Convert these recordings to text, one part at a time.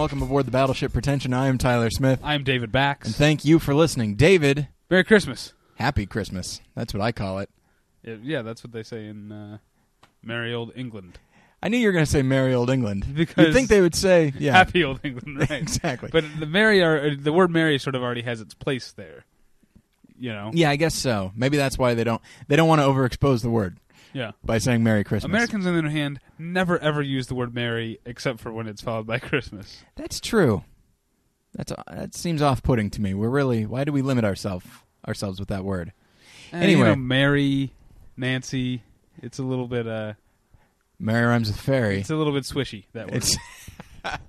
Welcome aboard the Battleship Pretension. I am Tyler Smith. I'm David Bax. And thank you for listening. David, Merry Christmas. happy Christmas. That's what I call it. Yeah, that's what they say in uh, merry old England. I knew you were going to say merry old England. Because You'd think they would say, yeah. Happy old England, right? exactly. But the merry are uh, the word merry sort of already has its place there. You know. yeah, I guess so. Maybe that's why they don't they don't want to overexpose the word Yeah. by saying merry Christmas. Americans, on the other hand, never ever use the word merry except for when it's followed by Christmas. That's true. That's that seems off-putting to me. We're really why do we limit ourselves ourselves with that word? And, Anyway. you know, Mary, Nancy. It's a little bit. Uh, Mary rhymes with fairy. it's a little bit swishy. That word.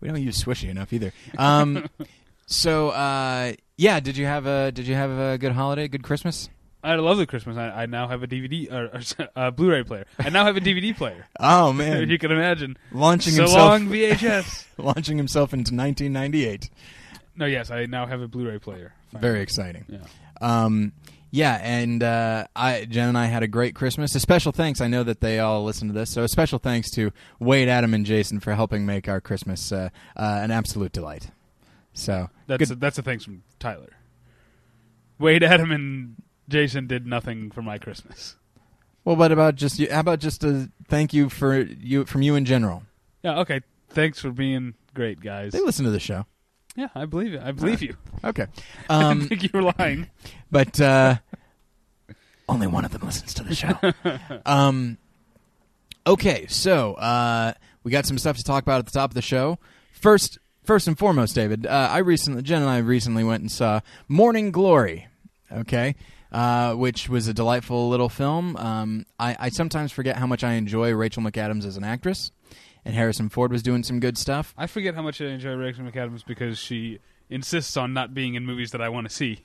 We don't use swishy enough either. Um, so uh, yeah, did you have a did you have a good holiday, good Christmas? I love the Christmas. I, I now have a DVD or, or uh, Blu-ray player. I now have a DVD player. Oh man, you can imagine. launching so himself long VHS. launching himself into 1998. no, yes, I now have a Blu-ray player. Very exciting. Yeah. Um, yeah, and uh, I Jen and I had a great Christmas. A special thanks. I know that they all listen to this, so a special thanks to Wade, Adam, and Jason for helping make our Christmas uh, uh, an absolute delight. So That's good. a, that's a thanks from Tyler. Wade, Adam, and Jason did nothing for my Christmas. well, what about just you? How about just a thank you for you from you in general? Yeah. Okay. Thanks for being great, guys. They listen to the show. Yeah, I believe it. I believe you. Okay. I Um, didn't think you were lying. but uh, only one of them listens to the show. um, okay, so uh, we got some stuff to talk about at the top of the show. First, first and foremost, David, uh, I recently, Jen and I recently went and saw Morning Glory. Okay. Uh, which was a delightful little film. Um, I, I sometimes forget how much I enjoy Rachel McAdams as an actress, and Harrison Ford was doing some good stuff. I forget how much I enjoy Rachel McAdams because she insists on not being in movies that I want to see.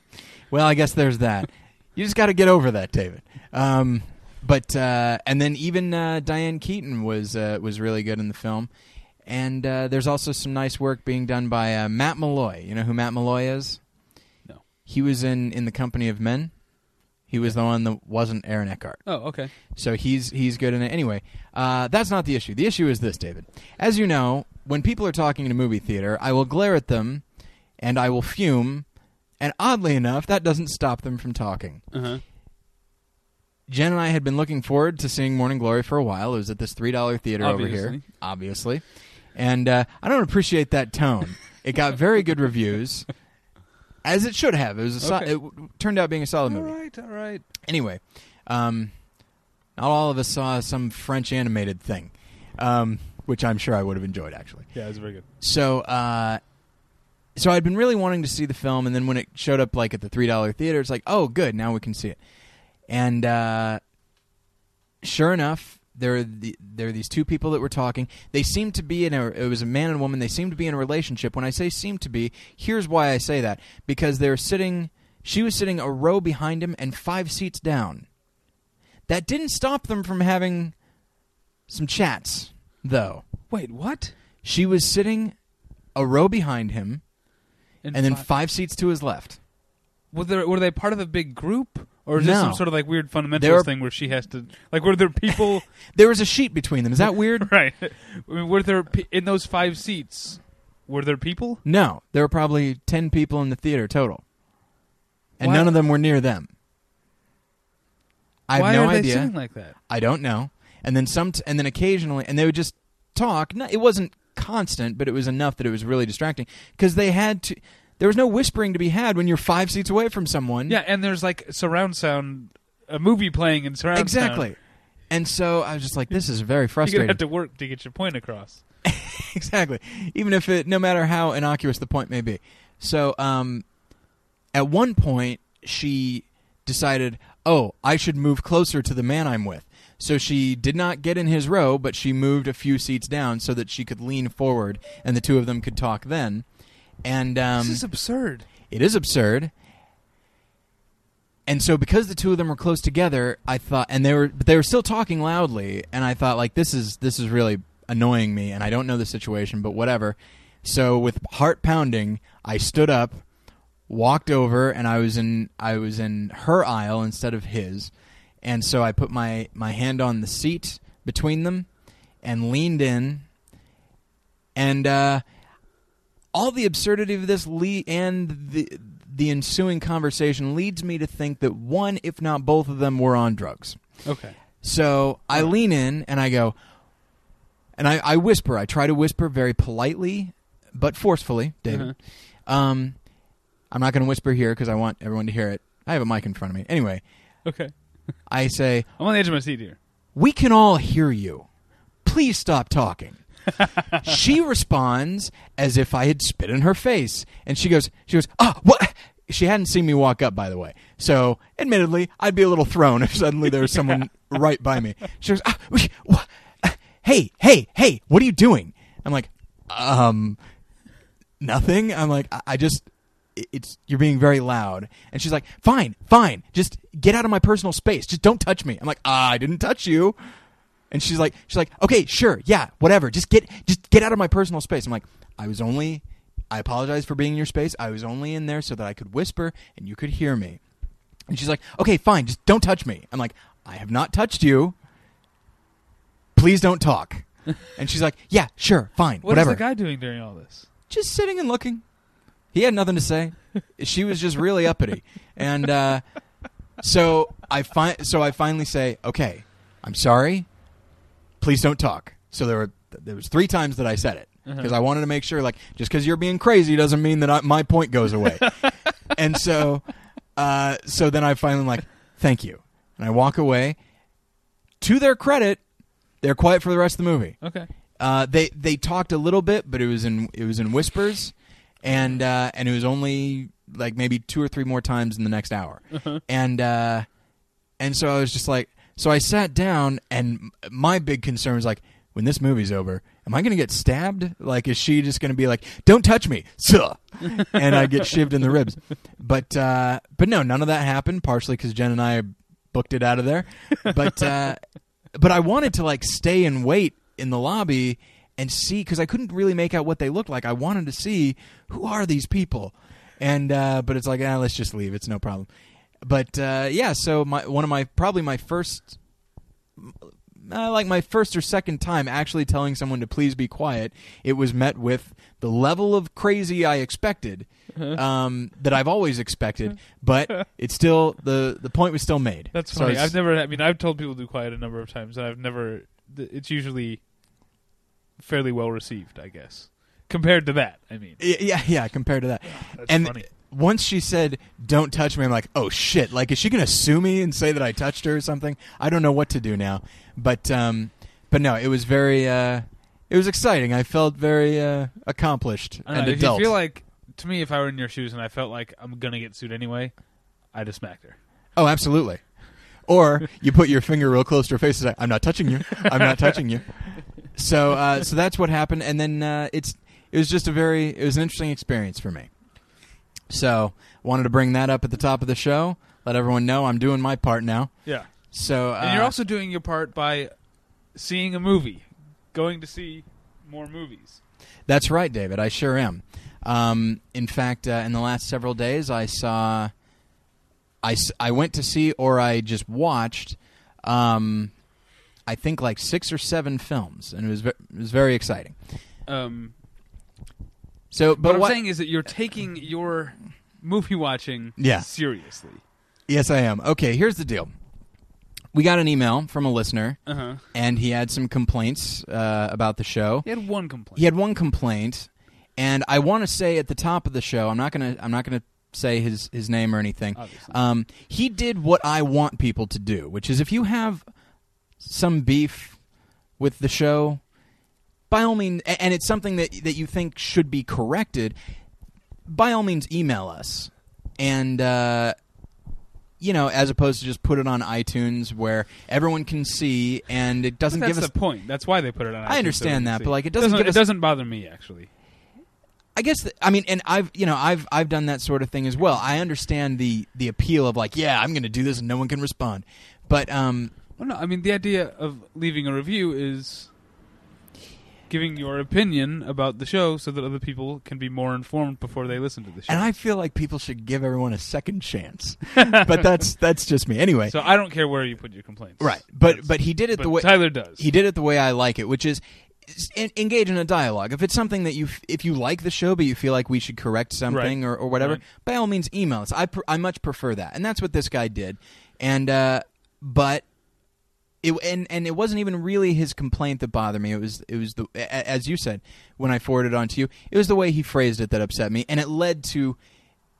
Well, I guess there's that. you just got to get over that, David. Um, but uh, and then even uh, Diane Keaton was uh, was really good in the film. And uh, there's also some nice work being done by uh, Matt Malloy. You know who Matt Malloy is? No. He was in in the Company of Men. He was the one that wasn't Aaron Eckhart. Oh, okay. So he's he's good in it. Anyway, uh, that's not the issue. The issue is this, David. As you know, when people are talking in a movie theater, I will glare at them, and I will fume, and oddly enough, that doesn't stop them from talking. Uh huh. Jen and I had been looking forward to seeing Morning Glory for a while. It was at this three dollar theater over here, Obviously. obviously, and uh, I don't appreciate that tone. it got very good reviews, as it should have. It was a so- Okay. it w- turned out being a solid All movie. right. All right. Anyway, um, not all of us saw some French animated thing, um, which I'm sure I would have enjoyed actually. Yeah, it's very good. So, uh, so I'd been really wanting to see the film, and then when it showed up like at the three dollar theater, it's like, oh, good, now we can see it. And uh, sure enough, there are the, there are these two people that were talking. They seemed to be in a. It was a man and woman. They seemed to be in a relationship. When I say seemed to be, here's why I say that because they're sitting. She was sitting a row behind him and five seats down. That didn't stop them from having some chats, though. Wait, what? She was sitting a row behind him and then fi- five seats to his left. were they were they part of a big group, or is this some sort of like weird fundamentalist were- thing where she has to like were there people? There was a sheet between them. Is that weird? right. I mean, Were there in those five seats? Were there people? no. There were probably 10 people in the theater total. And Why- none of them were near them. I have Why no are they idea. like that? I don't know. And then some t- and then occasionally and they would just talk. No, it wasn't constant, but it was enough that it was really distracting cuz they had to there was no whispering to be had when you're 5 seats away from someone. Yeah, and there's like surround sound, a movie playing in surround sound. Exactly. sound. And so I was just like this is very You're frustrating. gonna have to work to get your point across. exactly. Even if it, no matter how innocuous the point may be. So, um, at one point, she decided, oh, I should move closer to the man I'm with. So she did not get in his row, but she moved a few seats down so that she could lean forward and the two of them could talk then. And um, this is absurd. it is absurd. And so because the two of them were close together, I thought and they were but they were still talking loudly and I thought like this is this is really annoying me and I don't know the situation but whatever. So with heart pounding, I stood up, walked over and I was in I was in her aisle instead of his. And so I put my my hand on the seat between them and leaned in and uh, all the absurdity of this le- and the the ensuing conversation leads me to think that one, if not both of them, were on drugs. Okay. So I lean in and I go, and I, I whisper. I try to whisper very politely, but forcefully, David. Uh-huh. Um, I'm not going to whisper here because I want everyone to hear it. I have a mic in front of me. Anyway, Okay. I say, I'm on the edge of my seat here. we can all hear you. Please stop talking. she responds as if I had spit in her face, and she goes, "She goes, ah, what?" She hadn't seen me walk up, by the way. So, admittedly, I'd be a little thrown if suddenly there was someone right by me. She goes, ah, "Hey, hey, hey, what are you doing?" I'm like, "Um, nothing." I'm like, "I, I just." It's you're being very loud, and she's like, "Fine, fine, just get out of my personal space. Just don't touch me." I'm like, ah, "I didn't touch you." And she's like, she's like, okay, sure, yeah, whatever. Just get, just get out of my personal space. I'm like, I was only, I apologize for being in your space. I was only in there so that I could whisper and you could hear me. And she's like, okay, fine, just don't touch me. I'm like, I have not touched you. Please don't talk. and she's like, yeah, sure, fine, What whatever. is the guy doing during all this? Just sitting and looking. He had nothing to say. she was just really uppity, and uh, so I fi- so I finally say, okay, I'm sorry. Please don't talk. So there were there was three times that I said it because I wanted to make sure, like, just because you're being crazy doesn't mean that I, my point goes away. and so, uh, so then I finally like, thank you, and I walk away. To their credit, they're quiet for the rest of the movie. Okay. Uh, they they talked a little bit, but it was in it was in whispers, and uh, and it was only like maybe two or three more times in the next hour, and uh, and so I was just like, so I sat down, and my big concern was like, when this movie's over, am I going to get stabbed? Like, is she just going to be like, don't touch me, and I get shivved in the ribs? But uh, but no, none of that happened. Partially because Jen and I booked it out of there, but. Uh, but I wanted to like stay and wait in the lobby and see because I couldn't really make out what they looked like. I wanted to see who are these people, and uh, but it's like ah, let's just leave. It's no problem. But uh, yeah, so my one of my probably my first. Uh, like my first or second time actually telling someone to please be quiet, it was met with the level of crazy I expected, um, that I've always expected. But it's still the the point was still made. That's So funny. I've never. I mean, I've told people to be quiet a number of times, and I've never. It's usually fairly well received, I guess, compared to that. I mean, Yeah, yeah. Compared to that, that's and funny. Once she said, "Don't touch me," I'm like, "Oh shit!" Like, is she gonna sue me and say that I touched her or something? I don't know what to do now. But, um, but no, it was very, uh, it was exciting. I felt very uh, accomplished I and know, if adult. you feel like, to me, if I were in your shoes and I felt like I'm gonna get sued anyway, I'd have smacked her. oh, absolutely. Or you put your finger real close to her face and say, "I'm not touching you. I'm not touching you." So, uh, so that's what happened, and then uh, it's it was just a very it was an interesting experience for me. So, wanted to bring that up at the top of the show. Let everyone know I'm doing my part now. Yeah, So, uh, and you're also doing your part by seeing a movie, going to see more movies. That's right, David. I sure am. Um, in fact, uh, in the last several days, I saw, I, I went to see, or I just watched, um, I think like six or seven films, and it was ve- it was very exciting. Um, So, but but what I'm saying is that you're taking your movie watching Yeah. seriously. yes, I am. Okay, here's the deal. We got an email from a listener, Uh huh. and he had some complaints uh, about the show. He had one complaint. He had one complaint, and I want to say at the top of the show, I'm not gonna I'm not gonna say his his name or anything. Um, he did what I want people to do, which is if you have some beef with the show, by all means, and it's something that that you think should be corrected, by all means, email us, and uh, you know, as opposed to just put it on iTunes where everyone can see, and it doesn't give us the point. That's why they put it on. I iTunes, so understand can that, but, like, it doesn't give it us- doesn't bother me actually. I guess th- I mean, and I've you know I've I've done that sort of thing as well. I understand the the appeal of like, yeah, I'm going to do this and no one can respond, but um, Well, no, I mean the idea of leaving a review is giving your opinion about the show so that other people can be more informed before they listen to the show. and I feel like people should give everyone a second chance, but that's that's just me anyway. so I don't care where you put your complaints. right, but That's- but he did it the way Tyler does. he did it the way I like it, which is engage in a dialogue. If it's something that you, if you like the show, but you feel like we should correct something or, or whatever, Right. by all means, email us. I pr- I much prefer that, and that's what this guy did. And uh, but it and and it wasn't even really his complaint that bothered me. It was it was the as you said when I forwarded it on to you. It was the way he phrased it that upset me, and it led to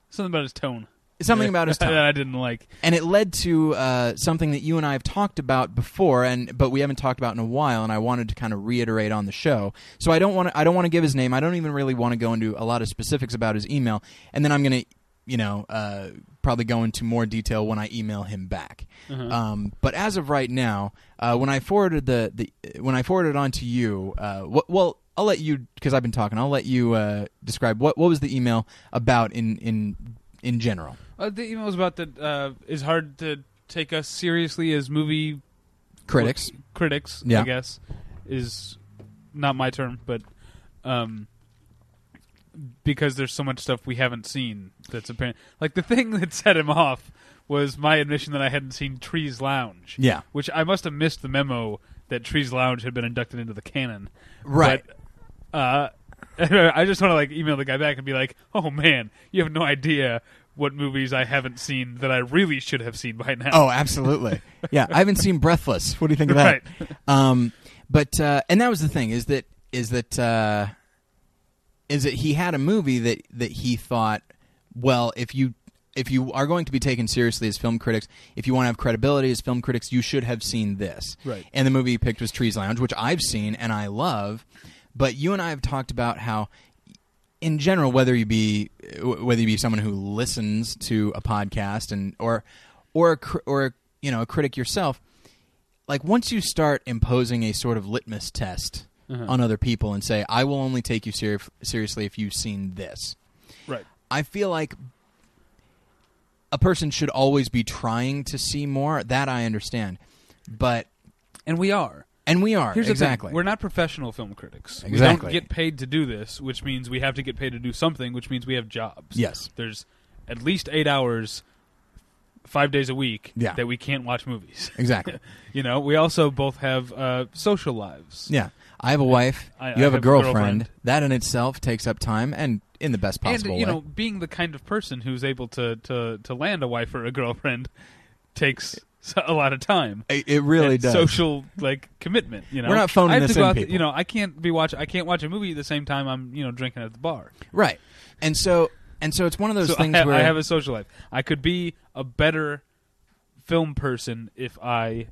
Something about his tone. something Yeah. about his tone that. I didn't like. and it led to uh, something that you and I have talked about before, and but we haven't talked about in a while. And I wanted to kind of reiterate on the show. So I don't want to. I don't want to give his name. I don't even really want to go into a lot of specifics about his email. And then I'm gonna, you know, uh, probably go into more detail when I email him back. Uh-huh. Um, but as of right now, uh, when I forwarded the, the when I forwarded it on to you, uh, wh- well, I'll let you because I've been talking. I'll let you uh, describe what what was the email about in in in general. Uh, the email was about that uh, it's hard to take us seriously as movie Critics. critics, Yeah. I guess, is not my term, but um, because there's so much stuff we haven't seen that's apparent. Like the thing that set him off was my admission that I hadn't seen Trees Lounge, Yeah. which I must have missed the memo that Trees Lounge had been inducted into the canon. Right. But, uh, I just want to like email the guy back and be like, "Oh man, you have no idea." What movies I haven't seen that I really should have seen by now? Oh, absolutely. yeah, I haven't seen Breathless. What do you think of that? Right. Um, but uh, and that was the thing is that is that uh, is that he had a movie that that he thought, well, if you if you are going to be taken seriously as film critics, if you want to have credibility as film critics, you should have seen this. Right. And the movie he picked was Trees Lounge, which I've seen and I love. But you and I have talked about how in general, whether you be whether you be someone who listens to a podcast and or or a, or a, you know a critic yourself, like once you start imposing a sort of litmus test Uh-huh. on other people and say, "I will only take you ser- seriously if you've seen this," Right. I feel like a person should always be trying to see more. That I understand, but And we are. and we are Here's exactly we're not professional film critics. Exactly. We don't get paid to do this, which means we have to get paid to do something, which means we have jobs. yes, There's at least eight hours, five days a week, Yeah. that we can't watch movies. exactly. you know, we also both have uh, social lives. Yeah. I have a wife. I- you I have, a have a girlfriend. girlfriend. That in itself takes up time and in the best And possible you way. know, being the kind of person who's able to to to land a wife or a girlfriend takes a lot of time. it, it really and does. social like commitment. You know, We're not phoning this in, out you know, I can't be watch. I can't watch a movie at the same time I'm you know drinking at the bar. right. And so and so it's one of those so things I, where I have a social life. I could be a better film person if I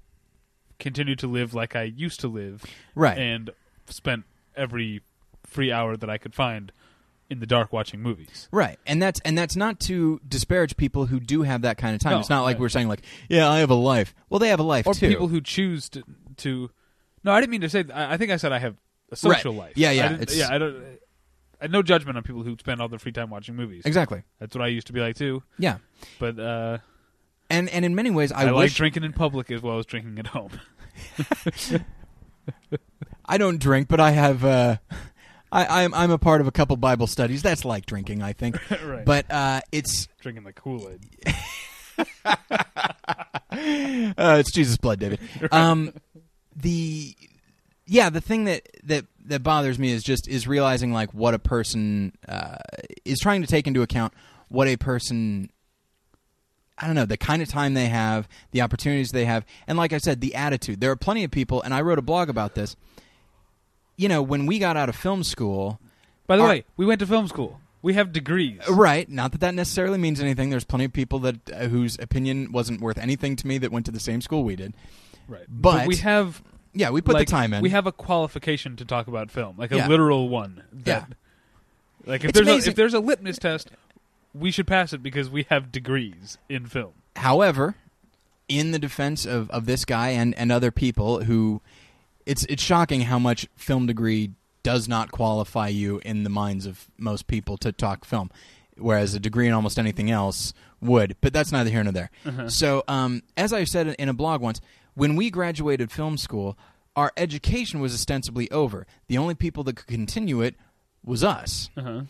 continued to live like I used to live right. and spent every free hour that I could find in the dark watching movies. Right, and that's and that's not to disparage people who do have that kind of time. No, it's not like right. we're saying like, yeah, I have a life. Well, they have a life too. Or too. people who choose to, to. No, I didn't mean to say. I, I think I said I have a social Right. life. Yeah, yeah, it's- yeah. I don't. I no judgment on people who spend all their free time watching movies. exactly. That's what I used to be like too. Yeah, But uh, and and in many ways, I, I, like drinking in public as well as drinking at home. I don't drink, but I have. Uh, I, I'm I'm a part of a couple Bible studies. That's like drinking, I think. right. But uh, it's drinking the Kool Aid. uh, it's Jesus' blood, David. Um, the yeah, the thing that that that bothers me is just is realizing like what a person uh, is trying to take into account what a person. I don't know the kind of time they have, the opportunities they have, and like I said, the attitude. There are plenty of people, and I wrote a blog about this. You know, when we got out of film school, By the Are- way, we went to film school. We have degrees. Right. Not that that necessarily means anything. There's plenty of people that uh, whose opinion wasn't worth anything to me that went to the same school we did. Right. But- we have Yeah, we put like, the time in. We have a qualification to talk about film, like a Yeah. literal one. That, Like if It's there's a, if there's a litmus test, we should pass it because we have degrees in film. However, in the defense of, of this guy and, and other people who it's it's shocking how much film degree does not qualify you in the minds of most people to talk film. Whereas a degree in almost anything else would, but that's neither here nor there. Uh-huh. So, um, as I said in a blog once, when we graduated film school, our education was ostensibly over. The only people that could continue it was us. Uh-huh.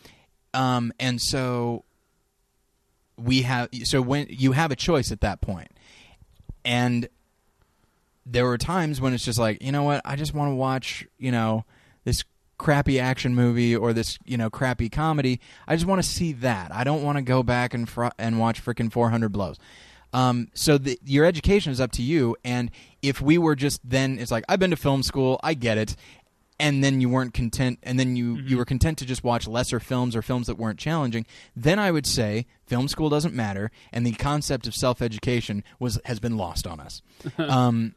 Um, and so we have so when you have a choice at that point, and there were times when it's just like you know what I just want to watch you know this crappy action movie or this you know crappy comedy. I just want to see that. I don't want to go back and fr- and watch freaking 400 blows. Um, so the, your education is up to you. And if we were just then, it's like I've been to film school, I get it, and then you weren't content, and then you you were content to just watch lesser films or films that weren't challenging. Then I would say film school doesn't matter, and the concept of self education was has been lost on us. um,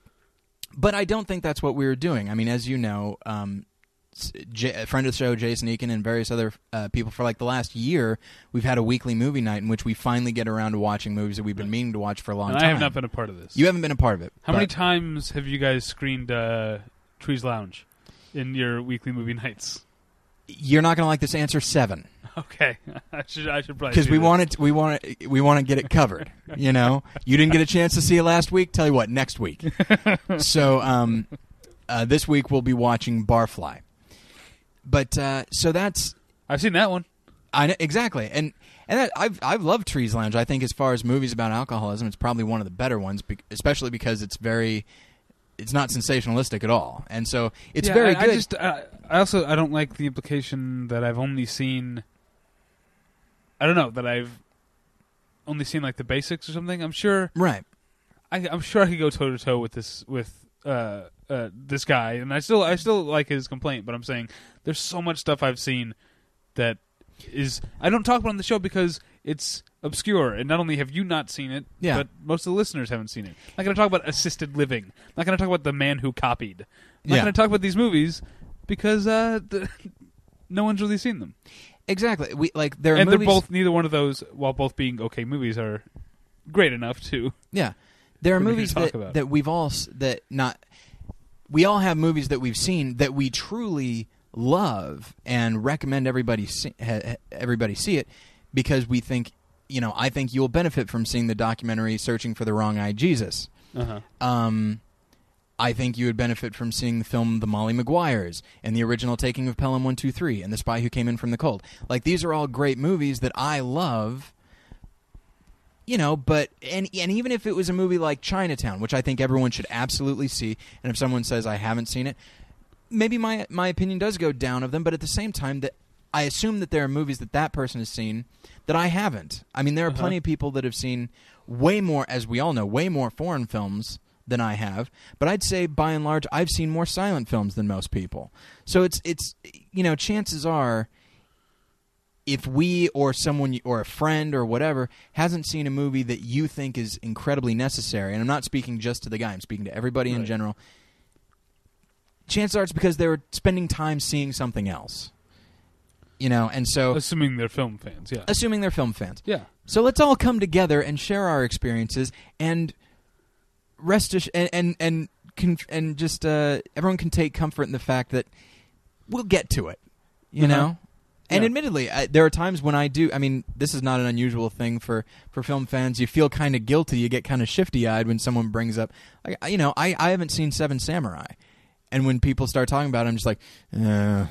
but I don't think that's what we were doing. I mean, as you know, um, J- friend of the show, Jason Eakin, and various other uh, people for like the last year, we've had a weekly movie night in which we finally get around to watching movies that we've been meaning to watch for a long And time. I have not been a part of this. You haven't been a part of it. How many times have you guys screened uh, Trees Lounge in your weekly movie nights? You're not going to like this answer. Seven. Okay, I should I should probably because we want it. We want it. We want to get it covered. You know, you didn't get a chance to see it last week. Tell you what, next week. so, um, uh, this week we'll be watching Barfly. But uh, so that's I've seen that one. I know, exactly, and and that, I've I've loved Trees Lounge. I think as far as movies about alcoholism, it's probably one of the better ones, especially because it's very. It's not sensationalistic at all, and so it's Yeah, very I, good. I just I, I also I don't like the implication that I've only seen. I don't know that I've only seen like the basics or something. I'm sure right. I, I'm sure I could go toe to toe with this with uh, uh, this guy, and I still I still like his complaint. But I'm saying there's so much stuff I've seen that is I don't talk about on the show because it's obscure, and not only have you not seen it, Yeah. but most of the listeners haven't seen it. I'm not going to talk about assisted living. I'm not going to talk about the man who copied. I'm not Yeah. going to talk about these movies because uh, the, no one's really seen them, Exactly. We like there are and movies, they're both neither one of those, while both being okay movies, are great enough to. Yeah, there are for me to movies talk that, about. that we've all s- that not. We all have movies that we've seen that we truly love and recommend everybody see, everybody see it because we think you know I think you'll benefit from seeing the documentary "Searching for the Wrong-Eyed Jesus." Uh-huh. Um, I think you would benefit from seeing the film The Molly Maguires and the original Taking of Pelham 123 and The Spy Who Came in from the Cold. Like these are all great movies that I love. You know, but and and even if it was a movie like Chinatown, which I think everyone should absolutely see, and if someone says I haven't seen it, maybe my my opinion does go down of them, but at the same time that I assume that there are movies that that person has seen that I haven't. I mean, there are Uh-huh. plenty of people that have seen way more, as we all know, way more foreign films than I have. But I'd say, by and large, I've seen more silent films than most people. So it's it's you know, chances are, if we or someone or a friend or whatever hasn't seen a movie that you think is incredibly necessary, and I'm not speaking just to the guy, I'm speaking to everybody in general. Chances are it's because they were spending time seeing something else. You know, and so Assuming they're film fans, yeah, assuming they're film fans. yeah. So let's all come together and share our experiences and rest ass- and and and, con- and just uh, everyone can take comfort in the fact that we'll get to it. You Uh-huh. know. And Yeah. admittedly, I, there are times when I do. I mean, this is not an unusual thing for, for film fans. You feel kind of guilty. You get kind of shifty eyed when someone brings up, like, you know, I, I haven't seen Seven Samurai, and when people start talking about it, I'm just like, uh,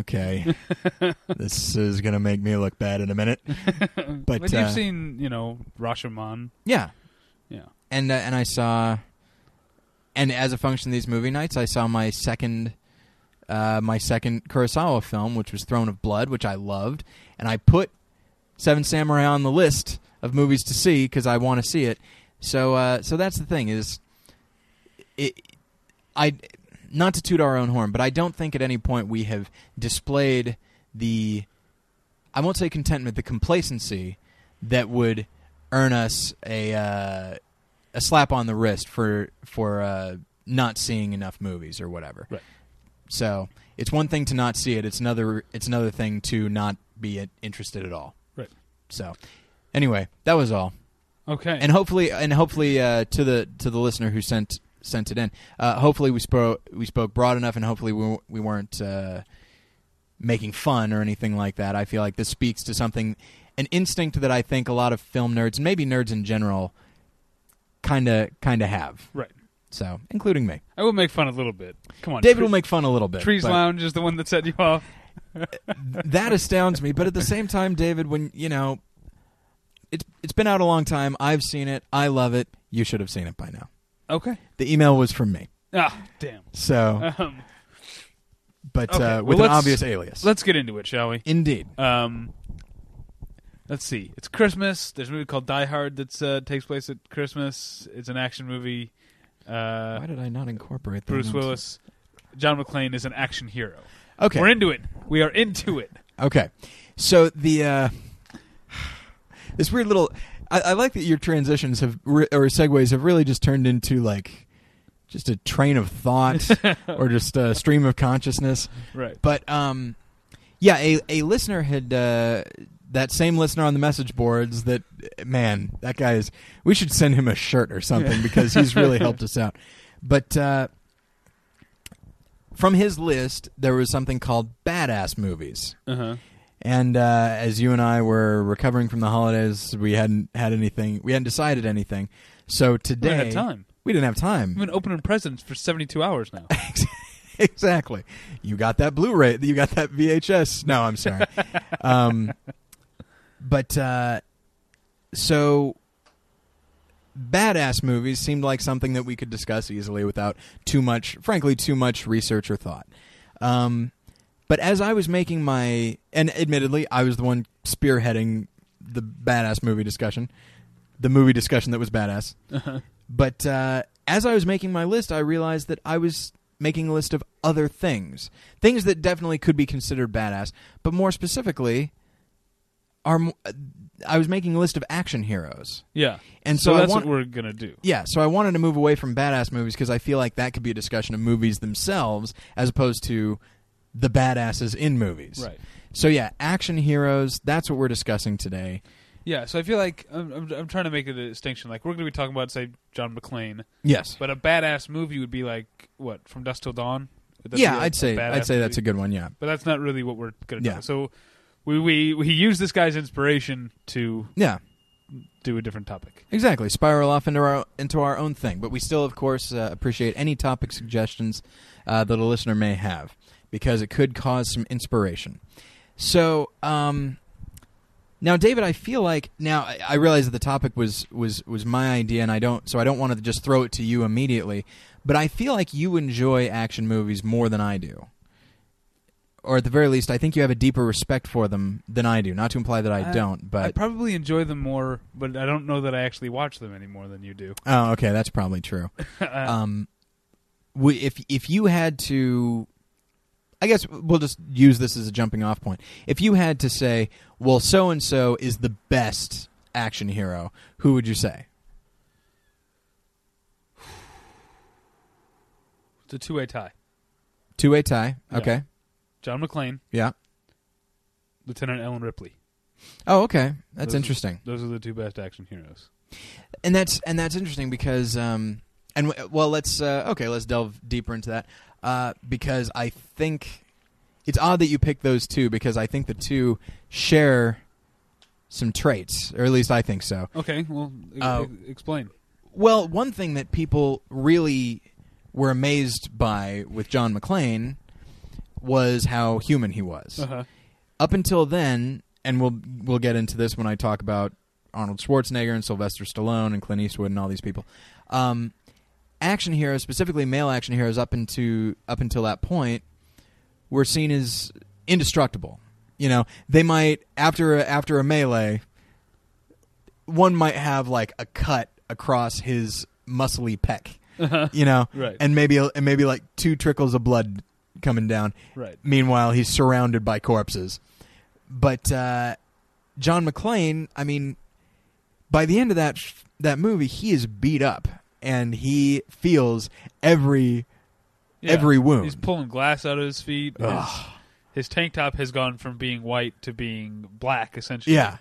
okay, this is gonna make me look bad in a minute. But, But you've uh, seen, you know, Rashomon. Yeah, Yeah. and uh, and I saw, and as a function of these movie nights, I saw my second, uh, my second Kurosawa film, which was Throne of Blood, which I loved, and I put Seven Samurai on the list of movies to see because I want to see it. So uh, so that's the thing is, it, I not to toot our own horn, but I don't think at any point we have displayed the, I won't say contentment, the complacency that would earn us a uh, a slap on the wrist for for uh, not seeing enough movies or whatever. Right. So it's one thing to not see it; it's another it's another thing to not be interested at all. Right. So anyway, that was all, Okay. and hopefully, and hopefully uh, to the to the listener who sent sent it in, uh, hopefully we spoke we spoke broad enough, and hopefully we we weren't. Uh, making fun or anything like that. I feel like this speaks to something, an instinct that I think a lot of film nerds and maybe nerds in general, kind of kind of have. right. So, including me. I will make fun a little bit. Come on. David will make fun a little bit. Trees but Lounge is the one that set you off. that astounds me. But at the same time, David, when you know, it's it's been out a long time. I've seen it. I love it. You should have seen it by now. Okay. The email was from me. Ah, damn. So, Um, but Okay, uh, well, with an let's- obvious alias. Let's get into it, shall we? Indeed. Um, let's see. It's Christmas. There's a movie called Die Hard that uh, takes place at Christmas. It's an action movie. Uh, Why did I not incorporate that? Bruce into- Willis. John McClane is an action hero. Okay. We're into it. We are into it. Okay, so the uh, this weird little. I, I like that your transitions have re- or segues have really just turned into like just a train of thought or just a stream of consciousness. Right. But um, yeah, a a listener had uh, that same listener on the message boards. That man, that guy is. We should send him a shirt or something because he's really helped us out. But uh, from his list, there was something called badass movies. Uh huh. And uh, as you and I were recovering from the holidays, we hadn't had anything. We hadn't decided anything. So We today, don't have time. we didn't have time. We've been opening presents for 72 hours now. exactly. You got that Blu-ray. You got that VHS. No, I'm sorry. um, but uh, so badass movies seemed like something that we could discuss easily without too much, frankly, too much research or thought. Um, but as I was making my, and admittedly, I was the one spearheading the badass movie discussion, the movie discussion that was badass. Uh-huh. But uh, as I was making my list, I realized that I was making a list of other things, things that definitely could be considered badass, but more specifically, are I was making a list of action heroes, Yeah. and So, so, I that's want, what we're gonna do. yeah, so I wanted to move away from badass movies because I feel like that could be a discussion of movies themselves as opposed to the badasses in movies. Right. So yeah, action heroes. That's what we're discussing today. Yeah. So I feel like I'm, I'm, I'm trying to make a distinction. Like we're gonna be talking about say John McClane, Yes. but a badass movie would be like what from Dusk Till Dawn. Yeah, I'd say I'd say that's a movie? good one. Yeah. But that's not really what we're gonna Yeah. do. So we we we use this guy's inspiration to Yeah. do a different topic. Exactly. Spiral off into our into our own thing, but we still, of course, uh, appreciate any topic suggestions uh, that a listener may have because it could cause some inspiration. So, um, now, David, I feel like now I, I realize that the topic was was was my idea, and I don't, so I don't want to just throw it to you immediately. But I feel like you enjoy action movies more than I do. Or at the very least, I think you have a deeper respect for them than I do. Not to imply that I, I- don't, but I probably enjoy them more, but I don't know that I actually watch them any more than you do. oh, okay, that's probably true. um, we, if if you had to, I guess we'll just use this as a jumping off point. If you had to say, well, so and so is the best action hero, who would you say? it's a two way tie. Two way tie. Okay. John McClane, Yeah. Lieutenant Ellen Ripley. Oh, okay. That's Those are- interesting. Those are the two best action heroes. and that's and that's interesting because um and w- well let's uh, okay let's delve deeper into that uh because I think it's odd that you picked those two because I think the two share some traits or at least I think so. Okay, well, e- Uh, e- explain. Well, one thing that people really were amazed by with John McClane was how human he was. Uh-huh. Up until then, and we'll we'll get into this when I talk about Arnold Schwarzenegger and Sylvester Stallone and Clint Eastwood and all these people. Um, action heroes, specifically male action heroes, up into up until that point, were seen as indestructible. You know, they might after a, after a melee, one might have like a cut across his muscly pec. You know, Right. and maybe and maybe like two trickles of blood coming down. Right. Meanwhile, he's surrounded by corpses. But uh, John McClane, I mean, by the end of that that movie, he is beat up and he feels every Yeah. every wound. He's pulling glass out of his feet. His, his tank top has gone from being white to being black, essentially. Yeah.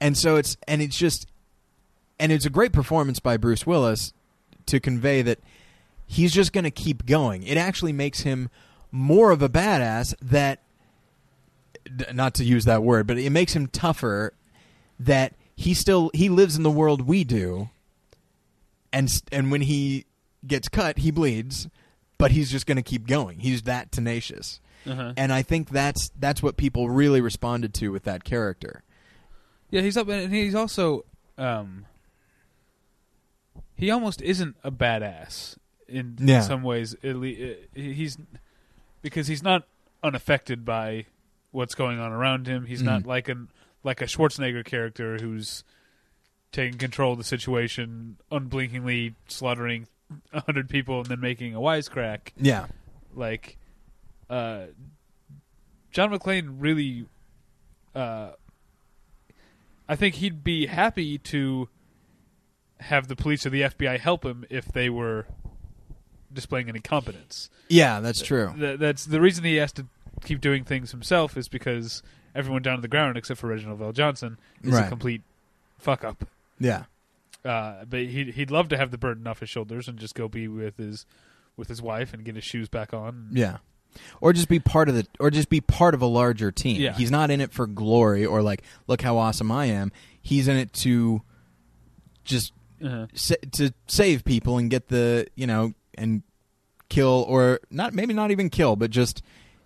And so it's and it's just and it's a great performance by Bruce Willis to convey that he's just going to keep going. It actually makes him more of a badass that not to use that word, but it makes him tougher that he still he lives in the world we do and and when he gets cut, he bleeds, but he's just going to keep going. He's that tenacious. Uh-huh. And I think that's that's what people really responded to with that character. Yeah, he's up, and he's also, um, he almost isn't a badass in Yeah. some ways. At le- uh, he's because he's not unaffected by what's going on around him. He's not like an like a Schwarzenegger character who's taking control of the situation, unblinkingly slaughtering a hundred people and then making a wisecrack. Yeah. Like, uh, John McClane really, uh, I think he'd be happy to have the police or the FBI help him if they were displaying any competence. Yeah, that's true. Th- that's the reason he has to keep doing things himself is because everyone down to the ground except for Reginald VelJohnson is Right. a complete fuck up. Yeah. Uh, but he'd he'd love to have the burden off his shoulders and just go be with his with his wife and get his shoes back on. Yeah. Or just be part of the or just be part of a larger team. Yeah. He's not in it for glory or like look how awesome I am. He's in it to just Uh-huh. sa- to save people and get the, you know, and kill or not maybe not even kill, but just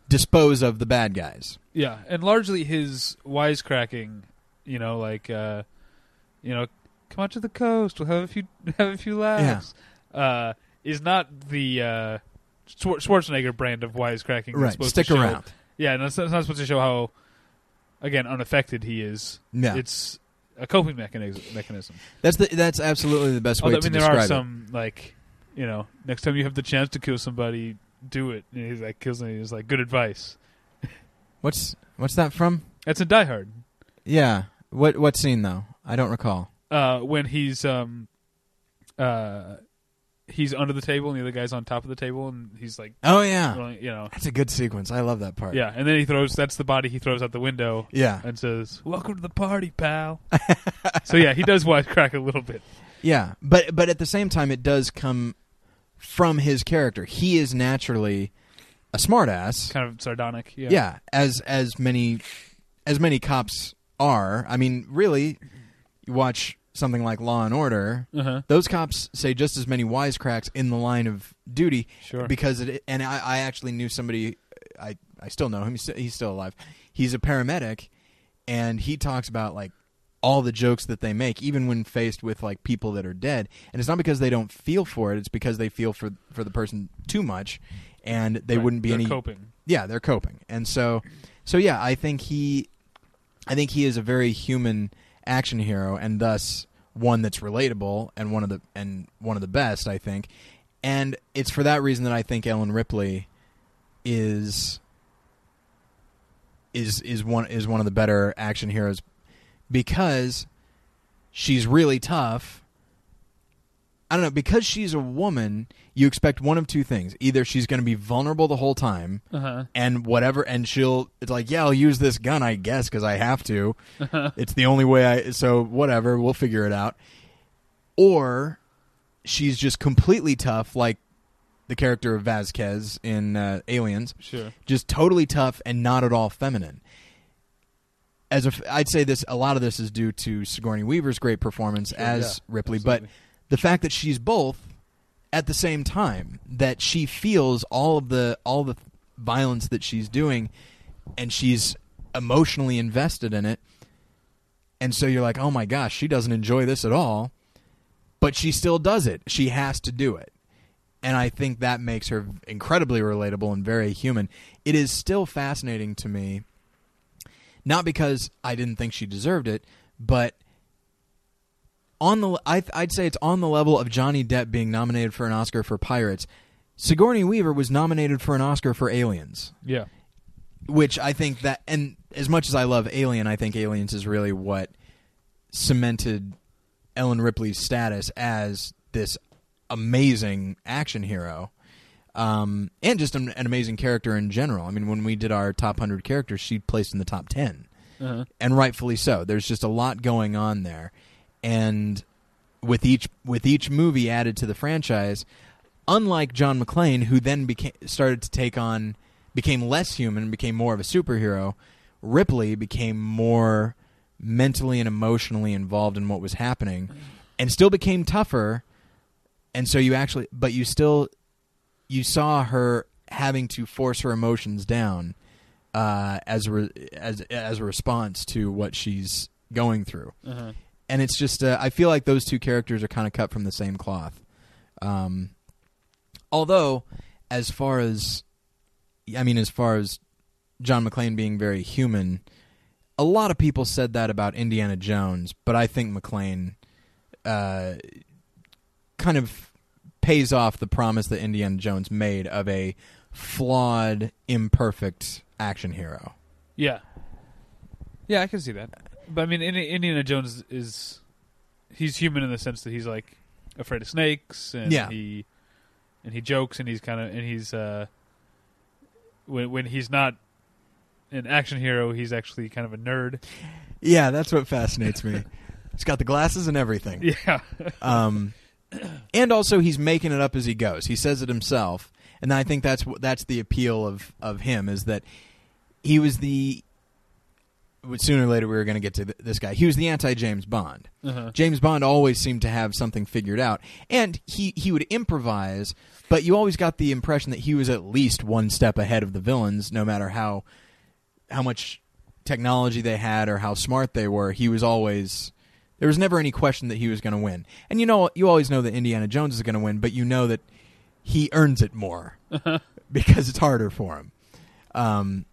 dispose of the bad guys. Yeah, and largely his wisecracking, you know, like uh, you know, come out to the coast, we'll have a few have a few laughs. Uh, is not the uh, Schwar- Schwarzenegger brand of wisecracking. Right. supposed Stick show- around. Yeah, and it's it's not supposed to show how, again, unaffected he is. Yeah. It's a coping mechanism. mechanism. That's the that's absolutely the best way Although, I to mean, there describe are it. some like, you know, next time you have the chance to kill somebody, do it. And he's like kills me. He's like good advice. What's what's that from? That's in Die Hard. Yeah. What what scene though? I don't recall. uh, when he's um, uh, he's under the table and the other guy's on top of the table and he's like, Oh yeah. rolling, you know, That's a good sequence. I love that part. yeah. And then he throws that's the body he throws out the window Yeah. and says, "Welcome to the party, pal." so yeah, he does wisecrack a little bit. Yeah, but but at the same time, it does come from his character. He is naturally a smartass. Kind of sardonic. Yeah. Yeah. as as many as many cops are. I mean, really, you watch something like Law and Order. Uh huh. Those cops say just as many wisecracks in the line of duty Sure. because it. And I, I actually knew somebody. I I still know him. He's, he's still alive. He's a paramedic, and he talks about like all the jokes that they make, even when faced with like people that are dead. And it's not because they don't feel for it; it's because they feel for for the person too much, and they Right. wouldn't be They're any. coping. Yeah, they're coping, and so so yeah, I think he, I think he is a very human action hero, and thus one that's relatable and one of the and one of the best, I think. And it's for that reason that I think Ellen Ripley is is is one is one of the better action heroes because she's really tough. I don't know because she's a woman. You expect one of two things: either she's going to be vulnerable the whole time, Uh huh. and whatever, and she'll it's like, yeah, I'll use this gun, I guess, because I have to. it's the only way I. So whatever, we'll figure it out. Or she's just completely tough, like the character of Vasquez in uh, Aliens Sure. just totally tough and not at all feminine. As a I'd say this, a lot of this is due to Sigourney Weaver's great performance Sure, as yeah, Ripley, absolutely. but the fact that she's both at the same time, that she feels all of the all the violence that she's doing, and she's emotionally invested in it, and so you're like, oh my gosh, she doesn't enjoy this at all, but she still does it. She has to do it and I think that makes her incredibly relatable and very human. It is still fascinating to me, not because I didn't think she deserved it, but on the I, I'd say it's on the level of Johnny Depp being nominated for an Oscar for Pirates. Sigourney Weaver was nominated for an Oscar for Aliens, Yeah. which I think that, and as much as I love Alien, I think Aliens is really what cemented Ellen Ripley's status as this amazing action hero, um, and just an, an amazing character in general. I mean, when we did our top hundred characters, she placed in the top ten, Uh-huh. and rightfully so. There's just a lot going on there, and with each with each movie added to the franchise, unlike John McClane, who then became started to take on became less human, became more of a superhero. Ripley became more mentally and emotionally involved in what was happening, and still became tougher. And so you actually, but you still, you saw her having to force her emotions down uh, as a re- as as a response to what she's going through Uh-huh. and it's just uh, I feel like those two characters are kind of cut from the same cloth. Um, although, as far as I mean, as far as John McClane being very human. A lot of people said that about Indiana Jones, but I think McClane uh, kind of pays off the promise that Indiana Jones made of a flawed, imperfect action hero. Yeah. Yeah, I can see that. But I mean, Indiana Jones is he's human in the sense that he's like afraid of snakes and Yeah. he and he jokes and he's kind of and he's uh when when he's not an action hero, he's actually kind of a nerd. Yeah, that's what fascinates me. He's got the glasses and everything. Yeah. Um, and also he's making it up as he goes. He says it himself, and I think that's that's the appeal of of him is that he was the. Sooner or later, we were going to get to th- this guy. He was the anti James Bond. Uh-huh. James Bond always seemed to have something figured out, and he he would improvise, but you always got the impression that he was at least one step ahead of the villains, no matter how how much technology they had or how smart they were. He was always there was never any question that he was going to win. And you know, you always know that Indiana Jones is going to win, but you know that he earns it more because it's harder for him. Um,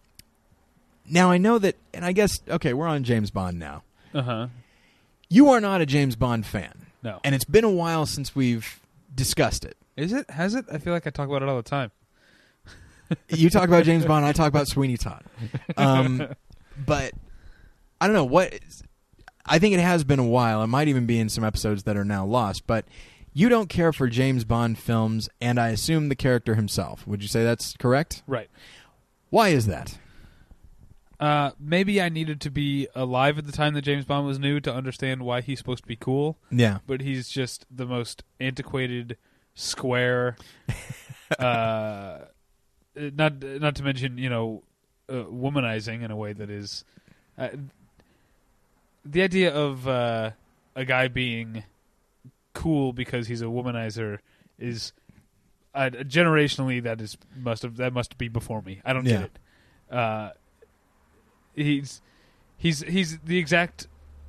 now I know that, and I guess okay, we're on James Bond now. Uh-huh. You are not a James Bond fan, No. and it's been a while since we've discussed it. Is it? Has it? I feel like I talk about it all the time. You talk about James Bond, I talk about Sweeney Todd. Um, but I don't know what. I think it has been a while. It might even be in some episodes that are now lost. But you don't care for James Bond films, and I assume the character himself. Would you say that's correct? Right. Why is that? Uh, maybe I needed to be alive at the time that James Bond was new to understand why he's supposed to be cool. Yeah, but he's just the most antiquated, square. uh, not not to mention, you know, uh, womanizing in a way that is. The idea of uh, a guy being cool because he's a womanizer is uh, generationally that is must have that must be before me. I don't Yeah. get it. Uh, he's he's he's the exact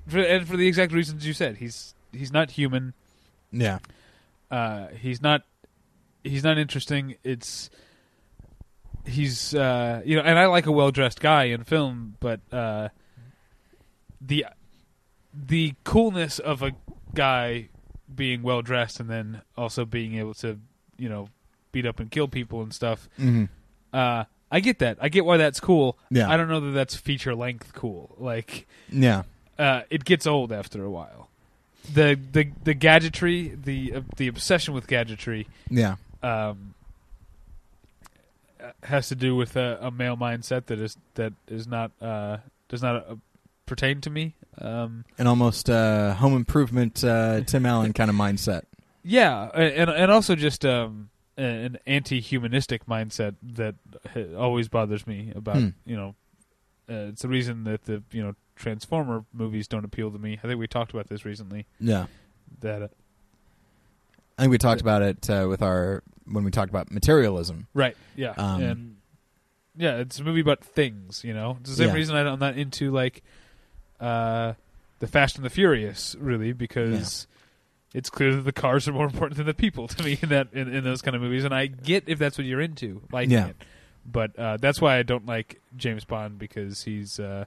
for, and for the exact reasons you said. He's he's not human. yeah, Uh, he's not he's not interesting. It's he's uh, you know, and I like a well dressed guy in film, but uh, the the coolness of a guy being well dressed and then also being able to you know beat up and kill people and stuff. hmm Uh, I get that. I get why that's cool. Yeah. I don't know that that's feature length cool. Like yeah, uh, it gets old after a while. The the the gadgetry, the uh, the obsession with gadgetry, yeah, um, uh, has to do with a, a male mindset that is that is not uh, does not uh, pertain to me. Um, an almost uh, home improvement uh, Tim Allen kind of mindset. yeah, and and also just um, an anti-humanistic mindset that always bothers me about Hmm. you know. Uh, it's the reason that the you know Transformer movies don't appeal to me. I think we talked about this recently. Yeah, That uh, I think we talked about it uh, with our when we talked about materialism. Right. Yeah. Um, and yeah, it's a movie about things. You know, it's the same Yeah. reason I don't- I'm not into like uh, the Fast and the Furious, really, because it's clear that the cars are more important than the people to me in that in, in those kind of movies. And I get if that's what you're into, liking Yeah. it. But uh, that's why I don't like James Bond because he's uh,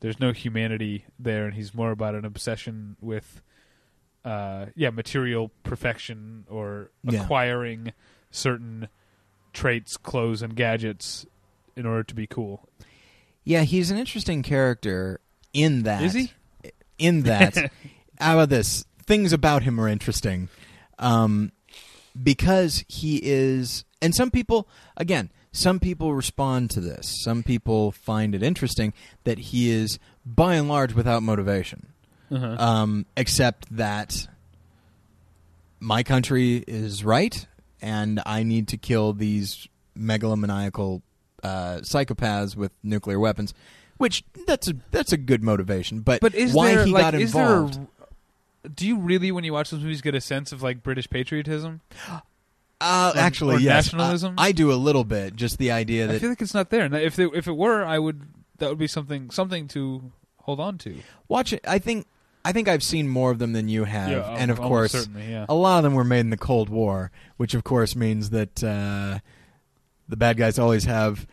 there's no humanity there, and he's more about an obsession with. Uh, yeah, material perfection or Yeah. acquiring certain traits, clothes, and gadgets in order to be cool. Yeah, he's an interesting character in that. Is he? In that, how about this? Things about him are interesting, um, because he is, and some people, again, some people respond to this. Some people find it interesting that he is, by and large, without motivation. Uh-huh. um, except that my country is right, and I need to kill these megalomaniacal uh, psychopaths with nuclear weapons. Which that's a that's a good motivation, but, but is why there he like got is involved? there a, do you really when you watch those movies get a sense of like British patriotism? uh, or- actually, or yes, nationalism? I, I do a little bit. Just the idea that I feel like it's not there. And if it, if it were, I would that would be something something to hold on to. watch it. I think I think I've seen more of them than you have, yeah, and of course, certainly, yeah. a lot of them were made in the Cold War, which of course means that uh, the bad guys always have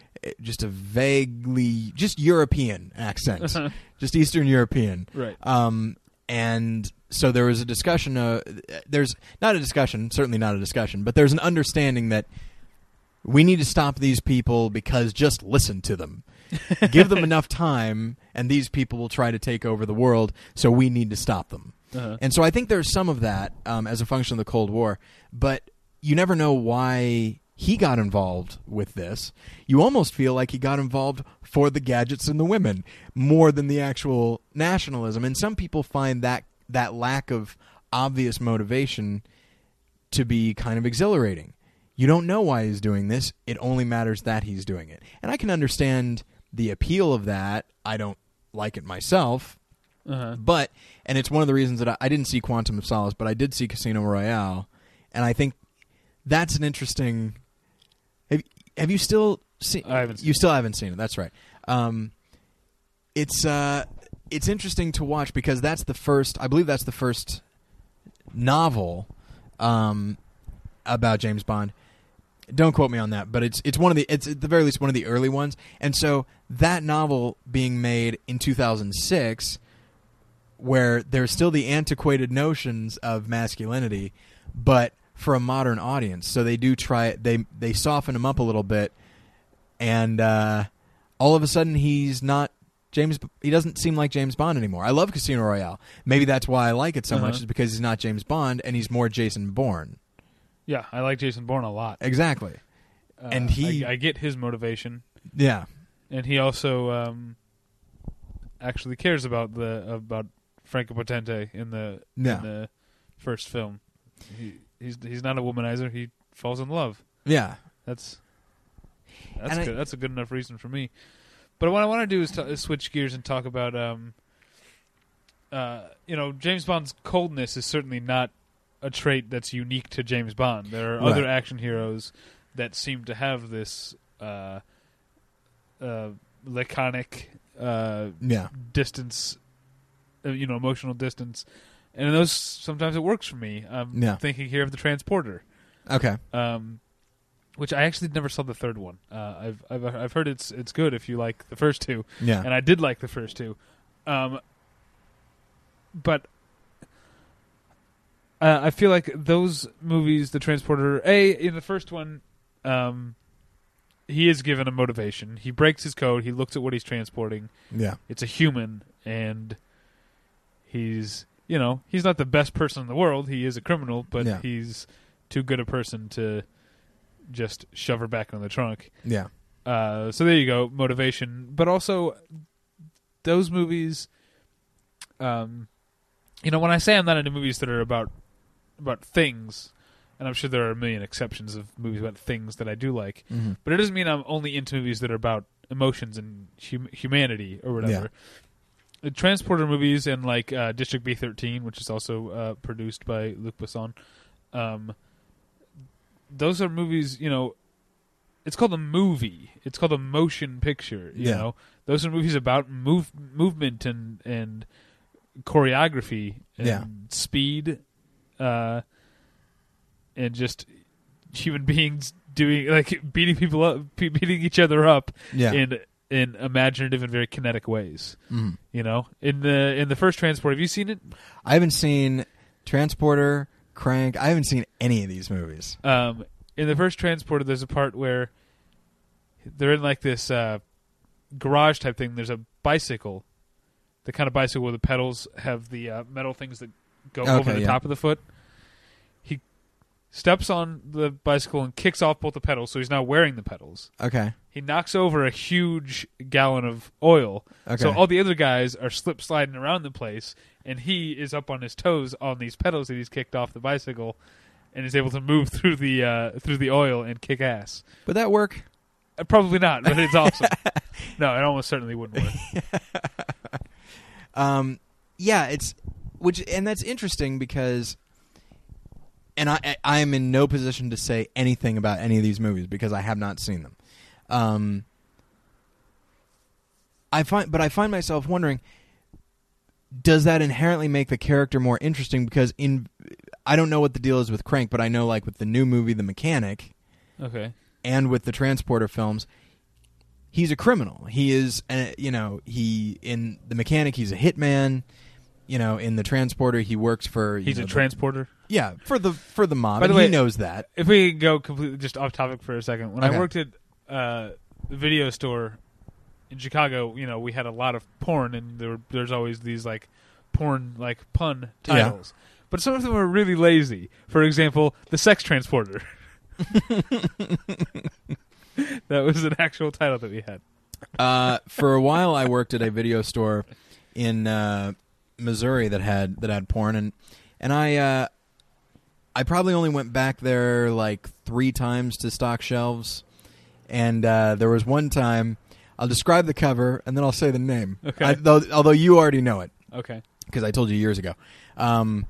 just a vaguely just European accent, just Eastern European. Right. Um, and so there was a discussion. Uh, there's not a discussion, certainly not a discussion, but there's an understanding that we need to stop these people because just listen to them. Give them enough time, and these people will try to take over the world. So we need to stop them. Uh-huh. And so I think there's some of that um, as a function of the Cold War, but you never know why he got involved with this. You almost feel like he got involved for the gadgets and the women more than the actual nationalism. And some people find that that lack of obvious motivation to be kind of exhilarating. You don't know why he's doing this. It only matters that he's doing it. And I can understand the appeal of that. I don't like it myself, Uh-huh. but and it's one of the reasons that I, I didn't see Quantum of Solace, but I did see Casino Royale, and I think that's an interesting. Have you still seen? I haven't seen You it. still haven't seen it. That's right. Um, it's uh, it's interesting to watch because that's the first. I believe that's the first novel um, about James Bond. Don't quote me on that, but it's it's one of the it's at the very least one of the early ones. And so that novel being made in 2006 where there's still the antiquated notions of masculinity, but for a modern audience. So they do try they they soften him up a little bit, and uh, all of a sudden he's not James. He doesn't seem like James Bond anymore. I love Casino Royale. Maybe that's why I like it so much Uh-huh. is because he's not James Bond and he's more Jason Bourne. Yeah, I like Jason Bourne a lot. Exactly. Uh, And he- I, I get his motivation, Yeah. and he also um, actually cares about the about Franka Potente in the Yeah. in the first film. He, he's he's not a womanizer. He falls in love. Yeah. That's that's And I- good. that's a good enough reason for me. But what I want to do is, t- is switch gears and talk about, um, uh, you know, James Bond's coldness is certainly not a trait that's unique to James Bond. There are other action heroes that seem to have this uh, uh, laconic uh, Yeah. distance, uh, you know, emotional distance, and those sometimes it works for me. I'm Yeah. thinking here of the Transporter Okay. um, which I actually never saw the third one. Uh, I've, I've I've heard it's it's good if you like the first two, Yeah. and I did like the first two, um, but uh, I feel like those movies, The Transporter, a in the first one, um, he is given a motivation. He breaks his code. He looks at what he's transporting. yeah. It's a human, and he's you know he's not the best person in the world. He is a criminal, but Yeah. he's too good a person to just shove her back in the trunk. Yeah. Uh, so there you go, motivation. But also, those movies. Um, you know, when I say I'm not into movies that are about about things, and I'm sure there are a million exceptions of movies about things that I do like, Mm-hmm. but it doesn't mean I'm only into movies that are about emotions and hum- humanity or whatever. The Transporter movies and like uh, District B13, which is also uh, produced by Luc Besson, um, those are movies. You know, it's called a movie. It's called a motion picture. You Yeah. know, those are movies about move movement and and choreography and Yeah. speed, uh, and just human beings doing like beating people up, beating each other up Yeah. in in imaginative and very kinetic ways. Mhm. You know, in the in the first transport, have you seen it? I haven't seen Transporter, Crank. I haven't seen any of these movies. Um, in the first transporter, there's a part where they're in like this uh, garage type thing. There's a bicycle, the kind of bicycle where the pedals have the uh, metal things that go Okay, over the yeah. top of the foot. Steps on the bicycle and kicks off both the pedals, so he's now wearing the pedals. Okay. He knocks over a huge gallon of oil. Okay. So all the other guys are slip sliding around the place, and he is up on his toes on these pedals that he's kicked off the bicycle, and is able to move through the uh, through the oil and kick ass. Would that work? Uh, probably not, but it's awesome. no, it almost certainly wouldn't work. Um, yeah, it's which, and that's interesting because, and I, I am in no position to say anything about any of these movies because I have not seen them. Um, I find, but I find myself wondering, does that inherently make the character more interesting? Because in, I don't know what the deal is with Crank, but I know like with the new movie, The Mechanic, Okay. and with the Transporter films, he's a criminal. He is, uh, you know, he in the mechanic he's a hitman. You know, in the transporter he works for. He's know, a the- transporter. Yeah, for the for the mob. By the and way- he knows that. If we go completely just off topic for a second, when Okay. I worked at uh, the video store in Chicago, you know, we had a lot of porn, and there were, there's always these like porn like pun Yeah. titles. But some of them were really lazy. For example, the sex transporter. that was an actual title that we had. Uh, for a while, I worked at a video store in uh, Missouri that had that had porn, and and I uh, I probably only went back there like three times to stock shelves, and uh, there was one time. I'll describe the cover and then I'll say the name. Okay. I, though, although you already know it Okay. because I told you years ago. Um,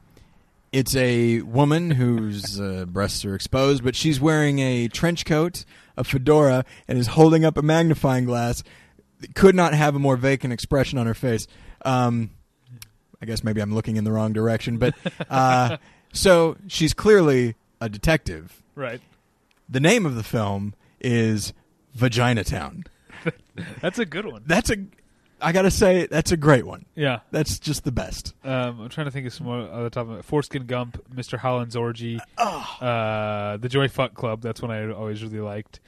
it's a woman whose uh, breasts are exposed, but she's wearing a trench coat, a fedora, and is holding up a magnifying glass. Could not have a more vacant expression on her face. Um, I guess maybe I'm looking in the wrong direction, but uh, so she's clearly a detective. Right. The name of the film is Vagina Town. That's a good one. That's a, I gotta say, that's a great one. Yeah. That's just the best. Um, I'm trying to think of some more other top of. Foreskin Gump, Mr. Holland's Orgy, Oh. uh, the Joy Fuck Club. That's one I always really liked.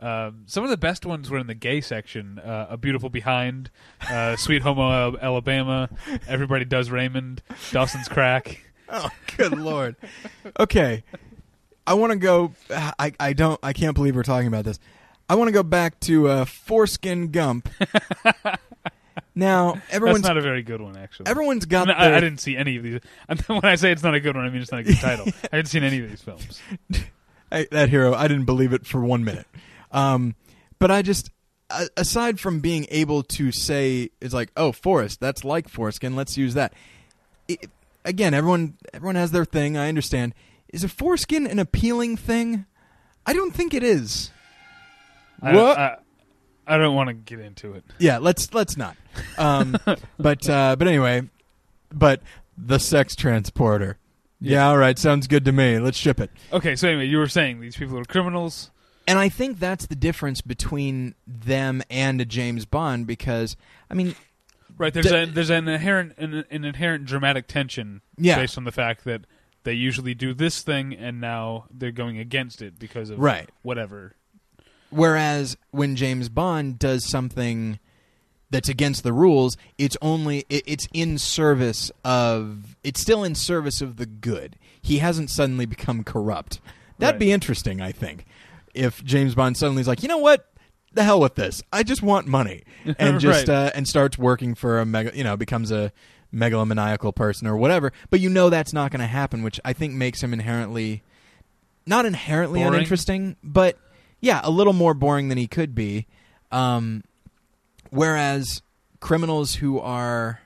Um, some of the best ones were in the gay section. Uh, a Beautiful Behind, uh, Sweet Homo Alabama, Everybody Does Raymond, Dawson's Crack. Oh, good lord. Okay, I want to go. I I don't. I can't believe we're talking about this. I want to go back to uh, Foreskin Gump. now That's everyone's not a very good one, actually. everyone's got. I, I their- didn't see any of these. When I say it's not a good one, I mean it's not a good title. I haven't seen any of these films. I, that hero. I didn't believe it for one minute. Um, but I just, aside from being able to say, it's like, oh, Forest, that's like foreskin. Let's use that. It, again, everyone, everyone has their thing. I understand. Is a foreskin an appealing thing? I don't think it is. I, What? I, I don't want to get into it. Yeah, let's let's not. Um, but uh, but anyway, but the sex transporter. Yeah. Yeah. all right, sounds good to me. Let's ship it. Okay, so anyway, you were saying these people are criminals. And I think that's the difference between them and a James Bond because I mean, Right. There's a there's an inherent an, an inherent dramatic tension Yeah. based on the fact that they usually do this thing and now they're going against it because of Right. whatever. whereas when James Bond does something that's against the rules, it's only it, it's in service of it's still in service of the good. He hasn't suddenly become corrupt. That'd Right. be interesting, I think. If James Bond suddenly is like, you know what, the hell with this, I just want money, and just Right. uh, and starts working for a mega, you know, becomes a megalomaniacal person or whatever. But you know that's not going to happen, which I think makes him inherently, not inherently Boring? uninteresting, but yeah, a little more boring than he could be. Um, whereas criminals who are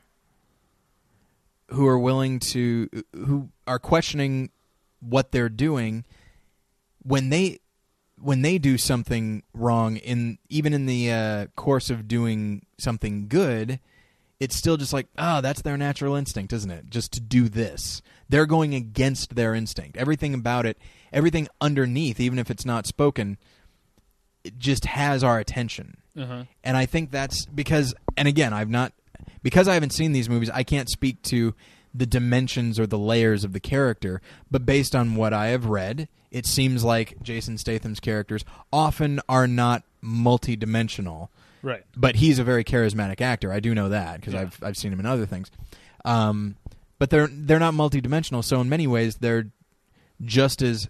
who are willing to who are questioning what they're doing when they when they do something wrong in even in the uh, course of doing something good it's still just like oh that's their natural instinct isn't it just to do this they're going against their instinct everything about it everything underneath even if it's not spoken it just has our attention Uh-huh. and I think that's because, and again, I've not because I haven't seen these movies. I can't speak to the dimensions or the layers of the character, but based on what I have read, it seems like Jason Statham's characters often are not multi-dimensional. Right. But he's a very charismatic actor. I do know that because Yeah. I've I've seen him in other things. Um, but they're they're not multi-dimensional. So in many ways, they're just as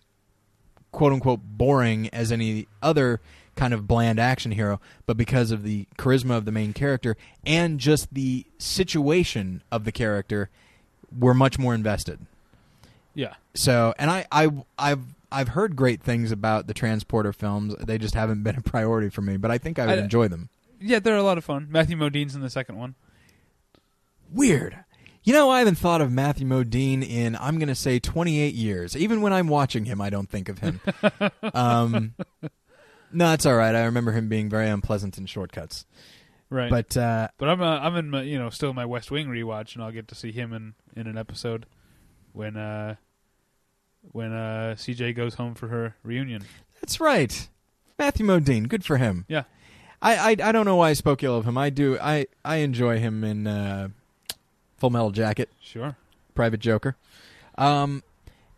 quote unquote boring as any other kind of bland action hero, but because of the charisma of the main character and just the situation of the character, we're much more invested. Yeah. So, and I, I, I've, I've heard great things about the transporter films. They just haven't been a priority for me, but I think I would I- enjoy them. Yeah, they're a lot of fun. Matthew Modine's in the second one. Weird. You know, I haven't thought of Matthew Modine in I'm going to say 28 years. Even when I'm watching him, I don't think of him. um, no, it's all right. I remember him being very unpleasant in shortcuts. Right. But uh, But I'm uh, I'm in my, you know still my West Wing rewatch, and I'll get to see him in, in an episode when uh when uh CJ goes home for her reunion. that's right. Matthew Modine, good for him. Yeah. I, I I don't know why I spoke ill of him. I do. I I enjoy him in uh, Full Metal Jacket, Sure. Private Joker. Um,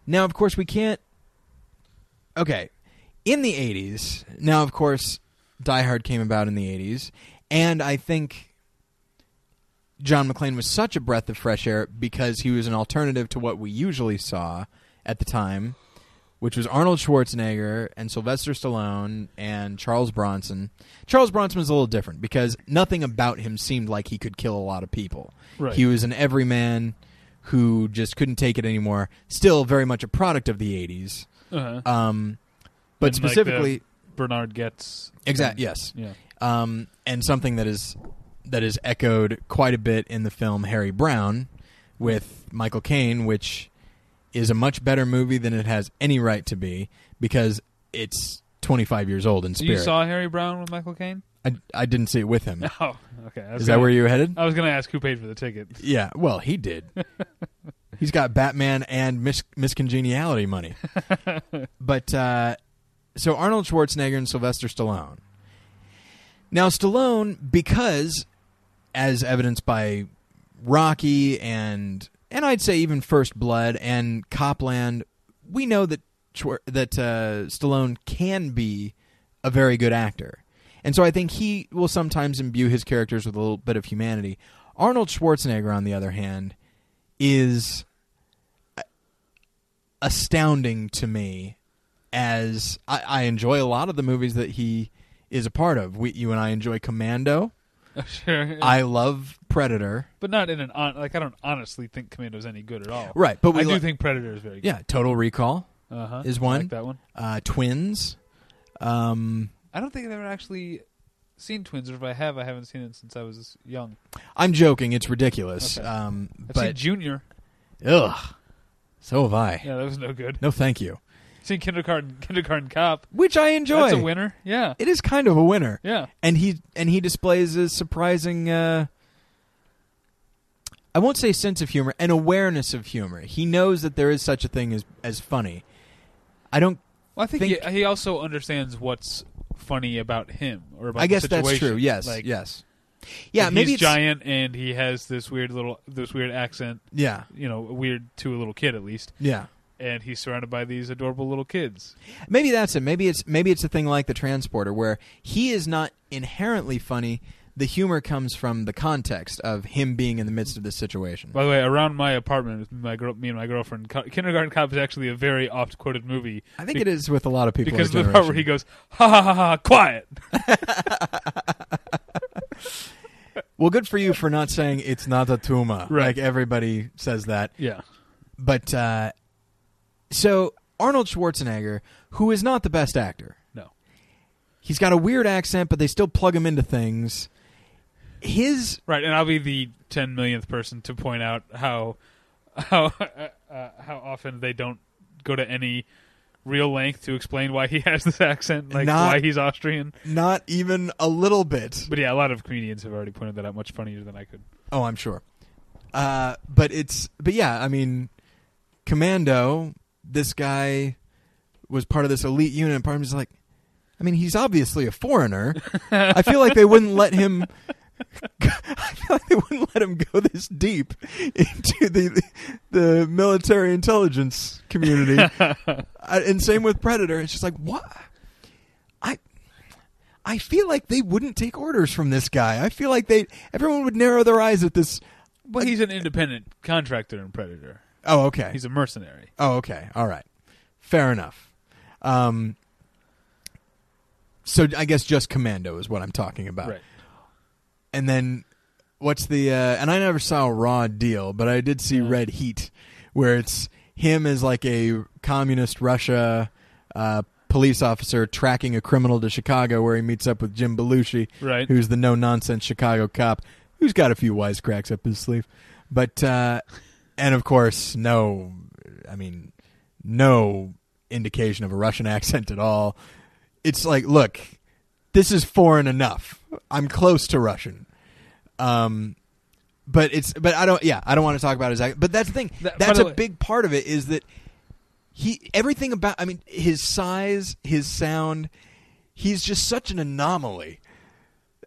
now, of course, we can't. Okay, in the '80s. Now, of course, Die Hard came about in the '80s, and I think John McClane was such a breath of fresh air because he was an alternative to what we usually saw at the time, which was Arnold Schwarzenegger and Sylvester Stallone and Charles Bronson. Charles Bronson was a little different because nothing about him seemed like he could kill a lot of people. Right. He was an everyman who just couldn't take it anymore. Still very much a product of the 80s. Uh-huh. Um, but And, like, specifically, Bernhard Goetz. Exactly, yes, Yeah. um, and something that is that is echoed quite a bit in the film Harry Brown with Michael Caine, which is a much better movie than it has any right to be because it's 25 years old in spirit. you saw Harry Brown with Michael Caine? I, I didn't see it with him. Oh, okay. Is that gonna- where you were headed? I was going to ask who paid for the ticket. Yeah, well, he did. He's got Batman and Miss, Miss Congeniality money. but uh, so Arnold Schwarzenegger and Sylvester Stallone. Now Stallone, because as evidenced by Rocky and and I'd say even First Blood and Copland, we know that that uh, Stallone can be a very good actor, and so I think he will sometimes imbue his characters with a little bit of humanity. Arnold Schwarzenegger, on the other hand, is astounding to me. As I, I enjoy a lot of the movies that he is a part of. We, you and I enjoy Commando. sure. I love Predator. but not in an on, like I don't honestly think Commando's any good at all. Right, but we I do think Predator is very good. yeah, Total Recall, Uh-huh. is I one. like that one. uh, Twins. Um, I don't think I've ever actually seen Twins, or if I have, I haven't seen it since I was young. I'm joking. It's ridiculous. Okay. Um, I've seen but Junior. ugh, so have I. Yeah, that was no good. No, thank you. Seen Kindergarten, Kindergarten Cop. Which I enjoy. That's a winner. Yeah, It is kind of a winner, yeah. and he and he displays a surprising. Uh, I won't say sense of humor, an awareness of humor. He knows that there is such a thing as as funny. I don't. Well, I think, Think- he, he also understands what's funny about him, or about I the guess that's true. Yes. like, yes. Yeah. maybe he's giant and he has this weird little, this weird accent. Yeah. You know, weird to a little kid at least, Yeah. And he's surrounded by these adorable little kids. Maybe that's it. Maybe it's maybe it's a thing like the transporter where he is not inherently funny. The humor comes from the context of him being in the midst of this situation. By the way, around my apartment my girl, me and my girlfriend, Co- Kindergarten Cop is actually a very oft quoted movie I think it is with a lot of people. because of the part where he goes, "Ha ha ha ha, quiet." Well, good for you for not saying it's not a tumor. Right. Like everybody says that. Yeah, But uh, so Arnold Schwarzenegger, who is not the best actor, no, he's got a weird accent, but they still plug him into things. His right, and I'll be the ten millionth person to point out how how uh, uh, how often they don't go to any real length to explain why he has this accent, like Not- why he's Austrian. not even a little bit. But yeah, a lot of comedians have already pointed that out much funnier than I could. Oh, I'm sure. Uh, but it's but yeah, I mean, Commando. This guy was part of this elite unit, and part of me is like, I mean, he's obviously a foreigner. I feel like they wouldn't let him. I feel like they wouldn't let him go this deep into the the military intelligence community. and same with Predator. It's just like what I. I feel like they wouldn't take orders from this guy. I feel like they everyone would narrow their eyes at this. But he's an independent contractor in Predator. Oh, okay. He's a mercenary. Oh, okay. All right. Fair enough. Um, so I guess just Commando is what I'm talking about. Right. And then what's the? Uh, and I never saw a Raw deal, but I did see Yeah. Red Heat, where it's him as like a communist Russia uh, police officer tracking a criminal to Chicago, where he meets up with Jim Belushi, Right. who's the no nonsense Chicago cop, who's got a few wisecracks up his sleeve, but uh, and of course no, I mean no indication of a Russian accent at all. It's like, look, this is foreign enough. I'm close to Russian. Um, but it's but I don't yeah I don't want to talk about his act. But that's the thing. That- that's a way- big part of it is that he everything about I mean his size, his sound. He's just such an anomaly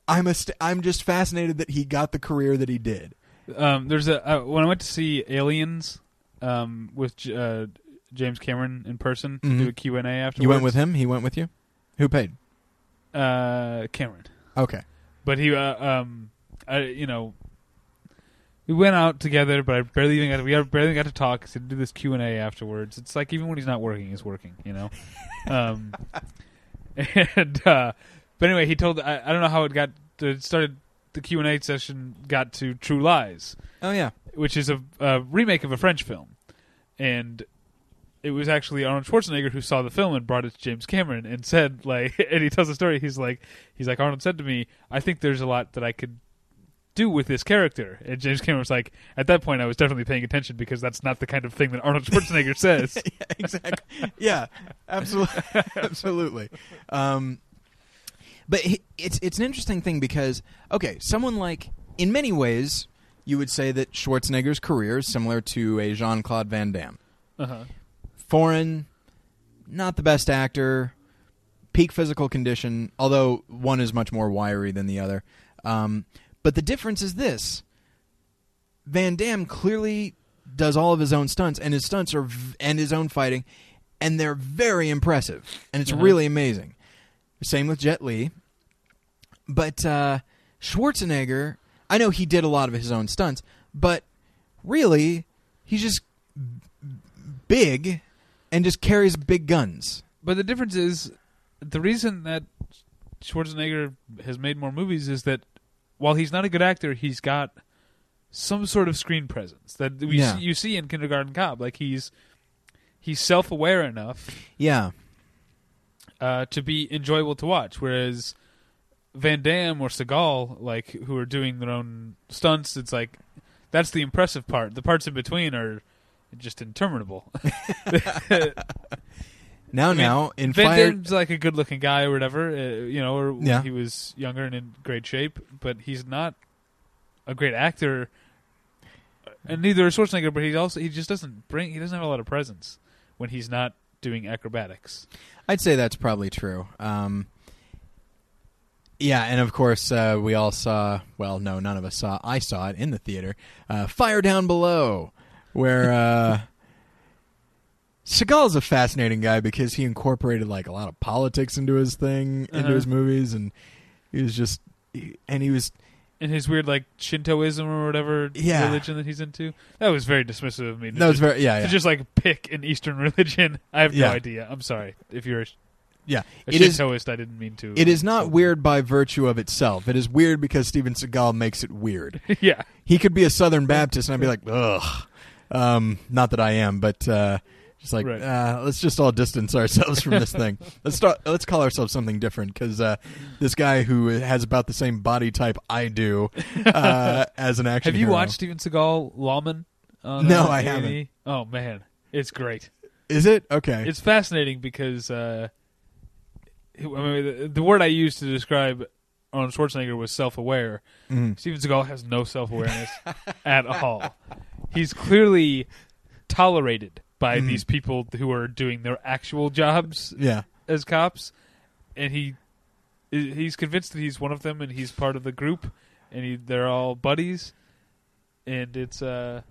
I'm a st- I'm just fascinated that he got the career that he did. Um, there's a uh, when I went to see Aliens um, with J- uh, James Cameron in person Mhm. do a Q and A afterwards. You went with him. He went with you. Who paid? uh, Cameron, Okay. but he uh, um, I, you know. We went out together, but I barely even got we barely got to talk. So to do this Q and A afterwards, it's like even when he's not working, he's working. You know, um, and uh, but anyway, he told I, I don't know how it got it started. The Q and A session got to True Lies, Oh yeah. which is a, a remake of a French film, and it was actually Arnold Schwarzenegger who saw the film and brought it to James Cameron and said like, and he tells the story. He's like, he's like Arnold said to me, I think there's a lot that I could do with this character, and James Cameron was like, at that point I was definitely paying attention because that's not the kind of thing that Arnold Schwarzenegger says. yeah, exactly. Yeah, absolutely, absolutely. Um, but he, it's it's an interesting thing because okay, someone like in many ways you would say that Schwarzenegger's career is similar to a Jean Claude Van Damme. Uh-huh. Foreign, not the best actor, peak physical condition, although one is much more wiry than the other. Um, but the difference is this: Van Damme clearly does all of his own stunts, and his stunts are v- and his own fighting, and they're very impressive, and it's Uh-huh. really amazing. Same with Jet Li, but uh, Schwarzenegger, I know he did a lot of his own stunts, but really, he's just big and just carries big guns. But the difference is the reason that Schwarzenegger has made more movies is that while he's not a good actor, he's got some sort of screen presence that we Yeah. see, you see in Kindergarten Cop. Like he's he's self aware enough Yeah, uh, to be enjoyable to watch, whereas Van Damme or Seagal, like who are doing their own stunts, it's like that's the impressive part. The parts in between are just interminable. now I mean, now in Van Fire. Damme's like a good-looking guy or whatever, uh, you know, or Yeah. he was younger and in great shape, but he's not a great actor. And neither is Schwarzenegger, but he also he just doesn't bring he doesn't have a lot of presence when he's not doing acrobatics. I'd say that's probably true. Um, yeah, and of course uh, we all saw. Well, no, none of us saw. I saw it in the theater. Uh, Fire Down Below, where uh, Seagal's a fascinating guy because he incorporated like a lot of politics into his thing, into Uh-huh. his movies, and he was just, and he was And his weird like Shintoism or whatever Yeah. religion that he's into. That was very dismissive of me. to that was just, very yeah to just like pick an Eastern religion. I have Yeah. no idea. I'm sorry if you're a, yeah. a It is Shintoist. I didn't mean to. it is not weird by virtue of itself. It is weird because Steven Seagal makes it weird. yeah. he could be a Southern Baptist, and I'd be like, ugh. Um, not that I am, but uh, just like, Right. uh, let's just all distance ourselves from this thing. Let's start. Let's call ourselves something different because uh, this guy who has about the same body type I do uh, as an action. Have you hero. watched Steven Seagal Lawman? On, No, uh, I haven't. Oh man, it's great. Is it okay? It's fascinating because uh, I mean, the, the word I used to describe Arnold Schwarzenegger was self-aware. Mhm. Steven Seagal has no self-awareness at all. He's clearly tolerated by Mhm. these people who are doing their actual jobs Yeah. as cops, and he he's convinced that he's one of them and he's part of the group, and he, they're all buddies, and it's uh,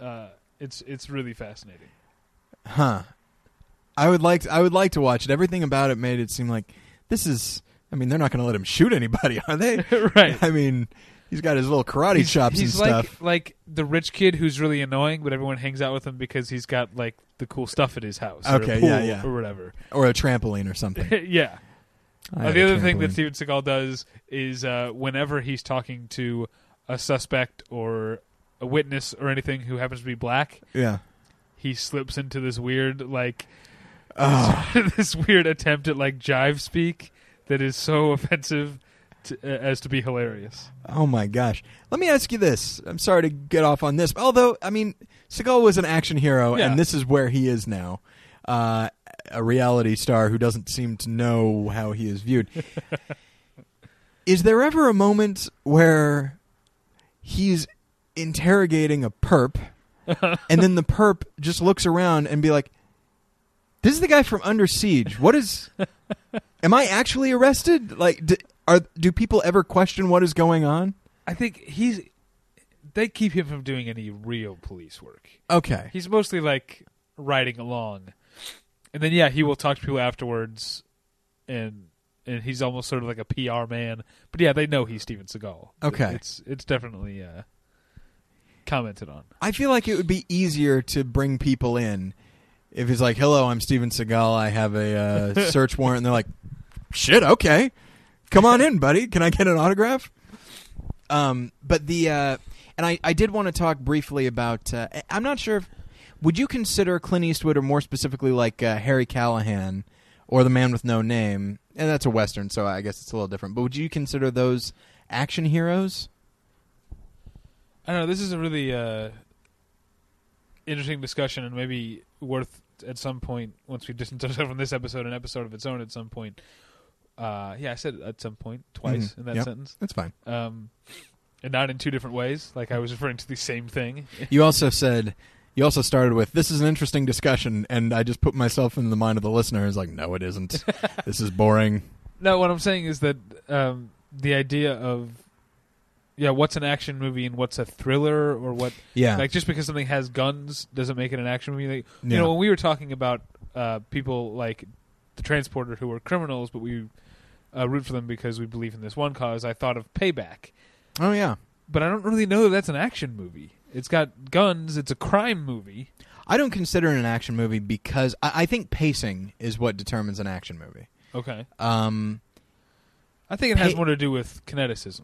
uh, it's it's really fascinating. Huh. I would like. I would like to watch it. Everything about it made it seem like this is. I mean, they're not going to let him shoot anybody, are they? right. I mean, he's got his little karate He's, chops he's and like stuff. like the rich kid who's really annoying, but everyone hangs out with him because he's got like the cool stuff at his house, or a Okay, pool yeah, yeah. or whatever. or a trampoline or something. yeah. Uh, the other thing that. Steven Seagal does is uh, whenever he's talking to a suspect or a witness or anything who happens to be black, yeah. he slips into this weird like Oh, this weird attempt at like jive speak that is so offensive to, uh, as to be hilarious. oh my gosh. Let me ask you this. I'm sorry to get off on this, although I mean, Seagal was an action hero, Yeah. and this is where he is now. Uh, a reality star who doesn't seem to know how he is viewed. is there ever a moment where he's interrogating a perp, and then the perp just looks around and be like, "This is the guy from Under Siege. What is? am I actually arrested? Like, d- Are do people ever question what is going on? I think he's. They keep him from doing any real police work. Okay. He's mostly like riding along, and then yeah, he will talk to people afterwards, and and he's almost sort of like a PR man. But yeah, they know he's Steven Seagal. Okay. it's it's definitely uh, commented on. I feel like it would be easier to bring people in if he's like, "Hello, I'm Steven Seagal. I have a uh, search warrant," and they're like, "Shit, okay, come on in, buddy. Can I get an autograph?" Um, but the uh, and I I did want to talk briefly about. Uh, I'm not sure. if Would you consider Clint Eastwood, or more specifically, like uh, Harry Callahan, or The Man with No Name? And that's a western, so I guess it's a little different. But would you consider those action heroes? I don't know. This is a really uh, interesting discussion, and maybe worth at some point once we distance ourselves from this episode, an episode of its own at some point. Uh, yeah, I said at some point twice Mhm. in that Yep. sentence, That's fine. um, and not in two different ways. Like I was referring to the same thing. You also said you also started with this is an interesting discussion, and I just put myself in the mind of the listener. Is like, no, it isn't. this is boring. no, what I'm saying is that um, the idea of yeah, what's an action movie and what's a thriller or what Yeah, like just because something has guns doesn't make it an action movie. Like, yeah. You know, when we were talking about uh, people like the transporter who were criminals, but we uh, root for them because we believe in this one cause, I thought of Payback. oh yeah. But I don't really know that that's an action movie. It's got guns. It's a crime movie. I don't consider it an action movie because I, I think pacing is what determines an action movie. Okay, Um, I think it has Pay- more to do with kineticism.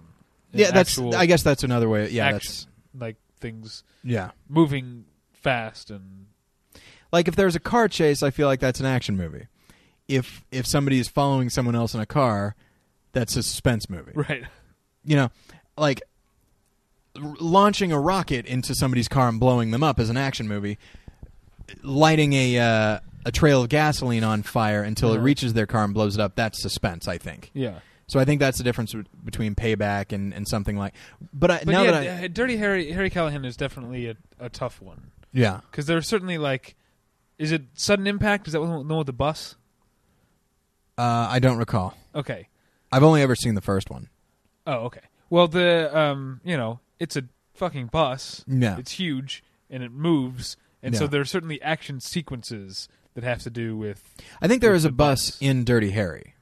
yeah, that's. I guess that's another way. Yeah, action. that's. like things Yeah, moving fast and like if there's a car chase, I feel like that's an action movie. If if somebody is following someone else in a car, that's a suspense movie. right. you know, like r- launching a rocket into somebody's car and blowing them up is an action movie. Lighting a uh, a trail of gasoline on fire until it reaches their car and blows it up, that's suspense, I think. Yeah. So I think that's the difference be- between Payback and, and something like. But, I, But now yeah, that I uh, Dirty Harry Harry Callahan is definitely a, a tough one yeah, because there's certainly like, is it sudden impact? Is that the one with the bus? Uh, I don't recall. Okay. I've only ever seen the first one. Oh, okay. Well, the um, you know, it's a fucking bus. Yeah, It's huge and it moves, and so Yeah. there are certainly action sequences that have to do with. I think there is a bus bus. in Dirty Harry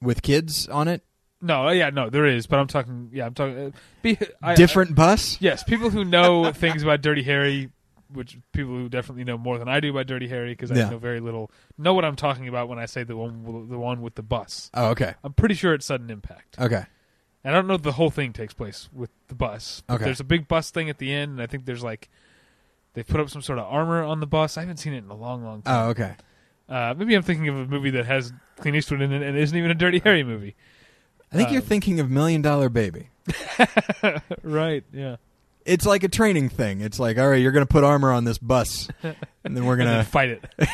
with kids on it. No, uh, yeah, no, there is, but I'm talking. Yeah, I'm talking. Uh, be, I, Different bus. Yes, people who know things about Dirty Harry, which people who definitely know more than I do about Dirty Harry, because I Yeah. know very little, know what I'm talking about when I say the one, with- the one with the bus. Oh, okay, I'm pretty sure it's sudden impact. okay. And I don't know if the whole thing takes place with the bus. But Okay. There's a big bus thing at the end, and I think there's like they put up some sort of armor on the bus. I haven't seen it in a long, long time. Oh, okay. Uh, maybe I'm thinking of a movie that has Clint Eastwood in it and isn't even a Dirty Harry movie. I think you're Um, thinking of Million Dollar Baby. right? Yeah. It's like a training thing. It's like, all right, you're going to put armor on this bus, and then we're going to fight it.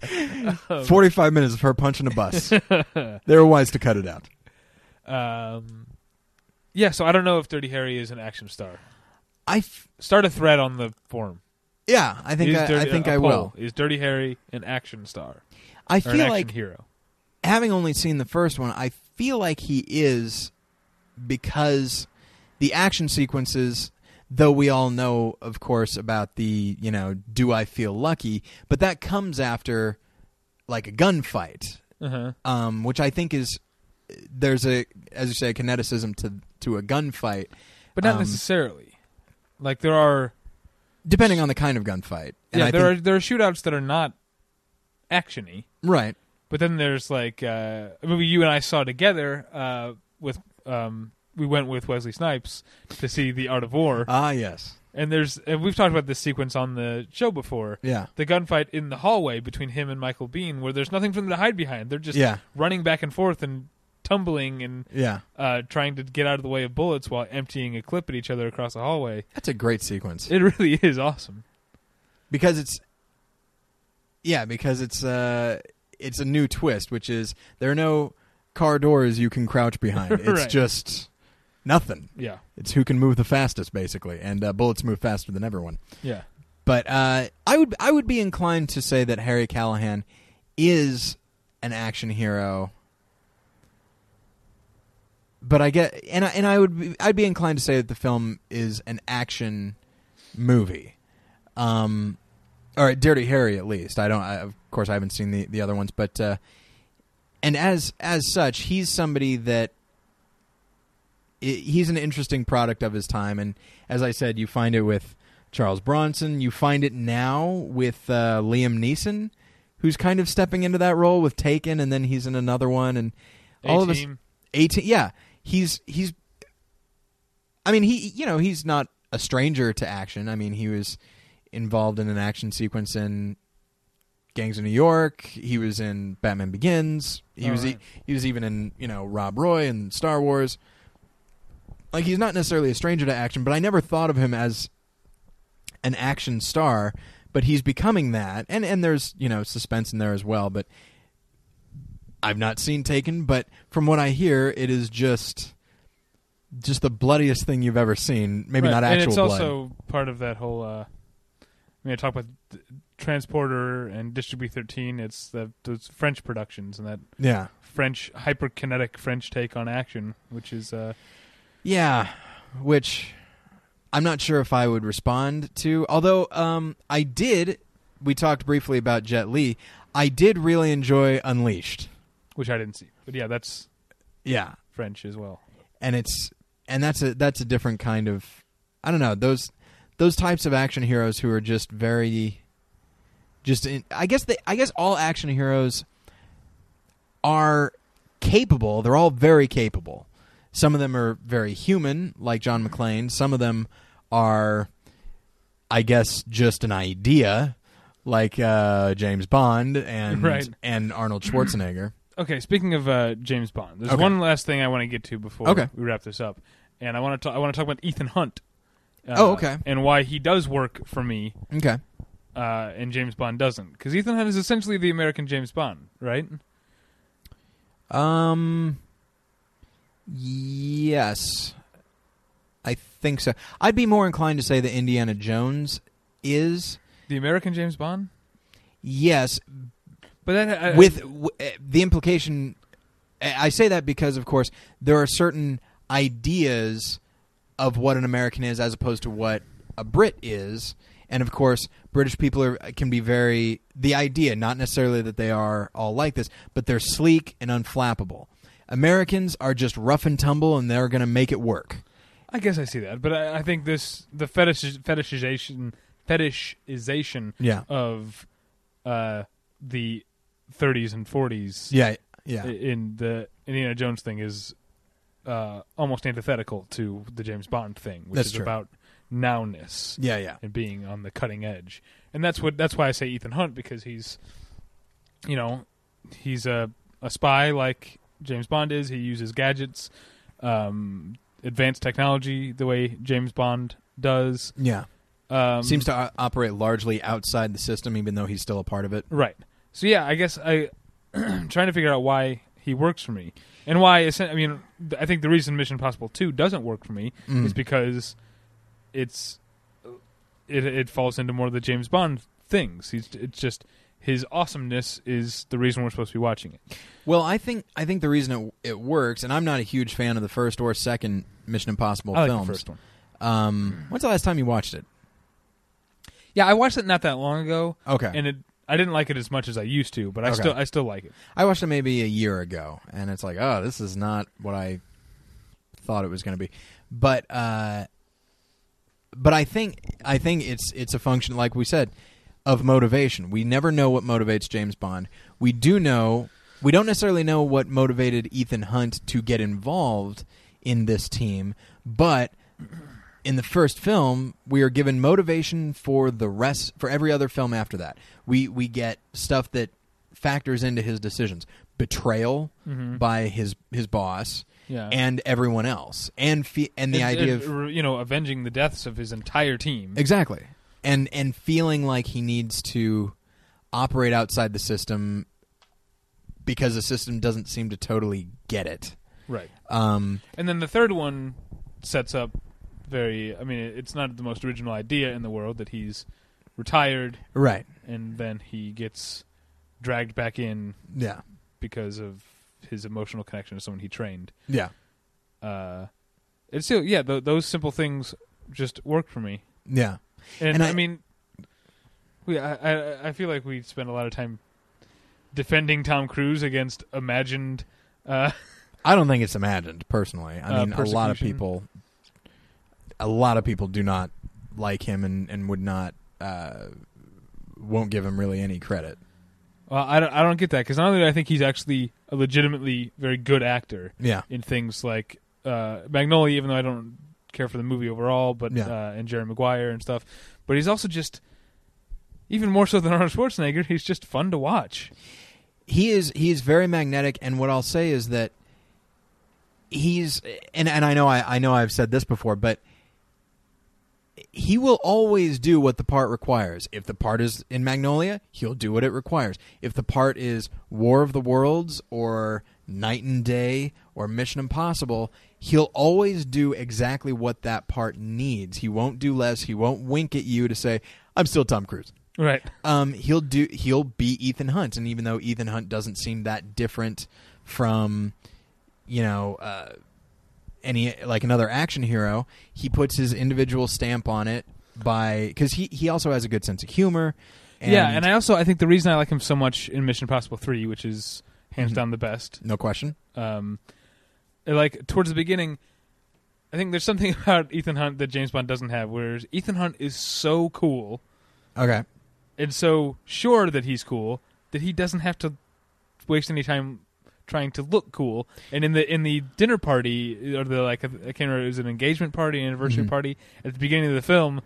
45 minutes of her punching a bus. they were wise to cut it out. um, yeah. So I don't know if Dirty Harry is an action star. I, f- Start a thread on the forum. yeah, I think I, Dirty- I think I will. Is Dirty Harry an action star I feel like hero? having only seen the first one, I feel like he is because the action sequences. Though we all know, of course, about the you know, do I feel lucky? But that comes after like a gunfight. Uh-huh. um, which I think is there's a as you say a kineticism to to a gunfight, But not Um, necessarily. Like there are depending on the kind of gunfight. And yeah, I there are there are shootouts that are not actiony, right. but then there's like uh, a movie you and I saw together uh, with um, we went with Wesley Snipes to see The Art of War, Ah, yes, and there's and we've talked about this sequence on the show before. yeah, The gunfight in the hallway between him and Michael Biehn, where there's nothing for them to hide behind. They're just yeah, running back and forth and tumbling and yeah. uh, trying to get out of the way of bullets while emptying a clip at each other across the hallway. That's a great sequence It really is awesome. because it's yeah because it's uh it's a new twist, which is there are no car doors you can crouch behind. It's Right. just nothing. Yeah, It's who can move the fastest, basically, and uh, bullets move faster than everyone. yeah. But uh, I would I would be inclined to say that Harry Callahan is an action hero. But I get and I, and I would be, I'd be inclined to say that the film is an action movie. Um or Dirty Harry at least. I don't I, of course I haven't seen the the other ones, but uh and as as such, he's somebody that he's an interesting product of his time. And as I said, you find it with Charles Bronson, you find it now with uh, Liam Neeson who's kind of stepping into that role with Taken and then he's in another one. And all of us A-Team. 18 yeah. He's he's i mean he you know he's not a stranger to action. I mean he was involved in an action sequence in gangs of new york he was in batman begins he Oh, was e- right. he was even in you know rob roy and star wars like he's not necessarily a stranger to action but i never thought of him as an action star but he's becoming that and and there's you know suspense in there as well but I've not seen Taken, but from what I hear, it is just just the bloodiest thing you've ever seen. Maybe Right. not actual and it's blood. also part of that whole. Uh, I mean, I talk about Transporter and District 13. It's the those French productions and that yeah, French hyperkinetic French take on action, which is uh, yeah. Which I'm not sure if I would respond to. Although um, I did. We talked briefly about Jet Li. I did really enjoy Unleashed. which I didn't see. But yeah, that's Yeah, French as well. and it's and that's a that's a different kind of I don't know those those types of action heroes who are just very just in, I guess they I guess all action heroes are capable. They're all very capable. Some of them are very human, like John McClane. Some of them are, I guess, just an idea, like uh, James Bond and Right. and Arnold Schwarzenegger. Okay, speaking of uh, James Bond, there's Okay. one last thing I want to get to before Okay. we wrap this up, and I want to I want to talk about Ethan Hunt. Uh, Oh, okay. And why he does work for me, Okay. Uh, and James Bond doesn't, because Ethan Hunt is essentially the American James Bond, right? Um. Yes, I think so. I'd be more inclined to say that Indiana Jones is The American James Bond, yes, but that I, with w- uh, the implication. I say that because, of course, there are certain ideas of what an American is as opposed to what a Brit is, and of course, British people are can be very the idea, not necessarily that they are all like this, but they're sleek and unflappable. Americans are just rough and tumble, and they're going to make it work. I guess I see that, but I, I think this the fetish fetishization fetishization Yeah, of uh, the 30s and 40s yeah, yeah. In the Indiana Jones thing is uh, almost antithetical to the James Bond thing, which That's is true. about nowness Yeah, yeah. and being on the cutting edge. And that's what that's why I say Ethan Hunt because he's you know, he's a a spy like James Bond is. He uses gadgets, um, advanced technology the way James Bond does. Yeah. Um, Seems to o- operate largely outside the system, even though he's still a part of it. Right. So yeah, I guess I am trying to figure out why he works for me and why. I mean, I think the reason Mission Impossible Two doesn't work for me Mm. is because it's it it falls into more of the James Bond things. He's it's just his awesomeness is the reason we're supposed to be watching it. Well, I think I think the reason it it works, and I'm not a huge fan of the first or second Mission Impossible I like films. the first one. Um, when's the last time you watched it? Yeah, I watched it not that long ago, Okay, and it I didn't like it as much as I used to, but I Okay. still I still like it. I watched it maybe a year ago, and it's like, oh, this is not what I thought it was going to be. But uh, but I think I think it's it's a function, like we said, of motivation. We never know what motivates James Bond. We do know we don't necessarily know what motivated Ethan Hunt to get involved in this team, but in the first film, we are given motivation for the rest for every other film after that. We we get stuff that factors into his decisions. Betrayal Mhm. by his his boss Yeah, and everyone else. And fe- and the And- idea and, of you know avenging the deaths of his entire team. Exactly. And and feeling like he needs to operate outside the system because the system doesn't seem to totally get it. Right. Um, And then the third one sets up very. I mean, it's not the most original idea in the world that he's retired right. and then he gets dragged back in Yeah. because of his emotional connection to someone he trained. Yeah. Uh, it's still yeah, th- those simple things just work for me. Yeah. And, And I, I- mean, we I, I I feel like we spend a lot of time defending Tom Cruise against imagined. Uh, I don't think it's imagined personally. I Uh, mean, a lot of people, a lot of people do not like him and and would not uh, won't give him really any credit. Well, I don't I don't get that because not only do I think he's actually a legitimately very good actor Yeah. in things like uh, Magnolia, even though I don't care for the movie overall, but Yeah. uh, and Jerry Maguire and stuff. But he's also just even more so than Arnold Schwarzenegger. He's just fun to watch. he is he is very magnetic and what i'll say is that he's and and i know i, I know i've said this before but he will always do what the part requires. If the part is in magnolia he'll do what it requires. If the part is war of the worlds or Knight and Day or mission impossible he'll always do exactly what that part needs. He won't do less. He won't wink at you to say i'm still tom cruise. Right. um, he'll do he'll be Ethan Hunt, and even though Ethan Hunt doesn't seem that different from, you know, uh, any like another action hero, he puts his individual stamp on it by because he he also has a good sense of humor. And yeah, and I also I think the reason I like him so much in Mission Impossible Three, which is hands Mhm. down the best, no question. um, like towards the beginning, I think there's something about Ethan Hunt that James Bond doesn't have. Whereas Ethan Hunt is so cool Okay, and so sure that he's cool that he doesn't have to waste any time trying to look cool. And in the in the dinner party or the like, I can't remember, it was an engagement party, an anniversary Mhm. party at the beginning of the film.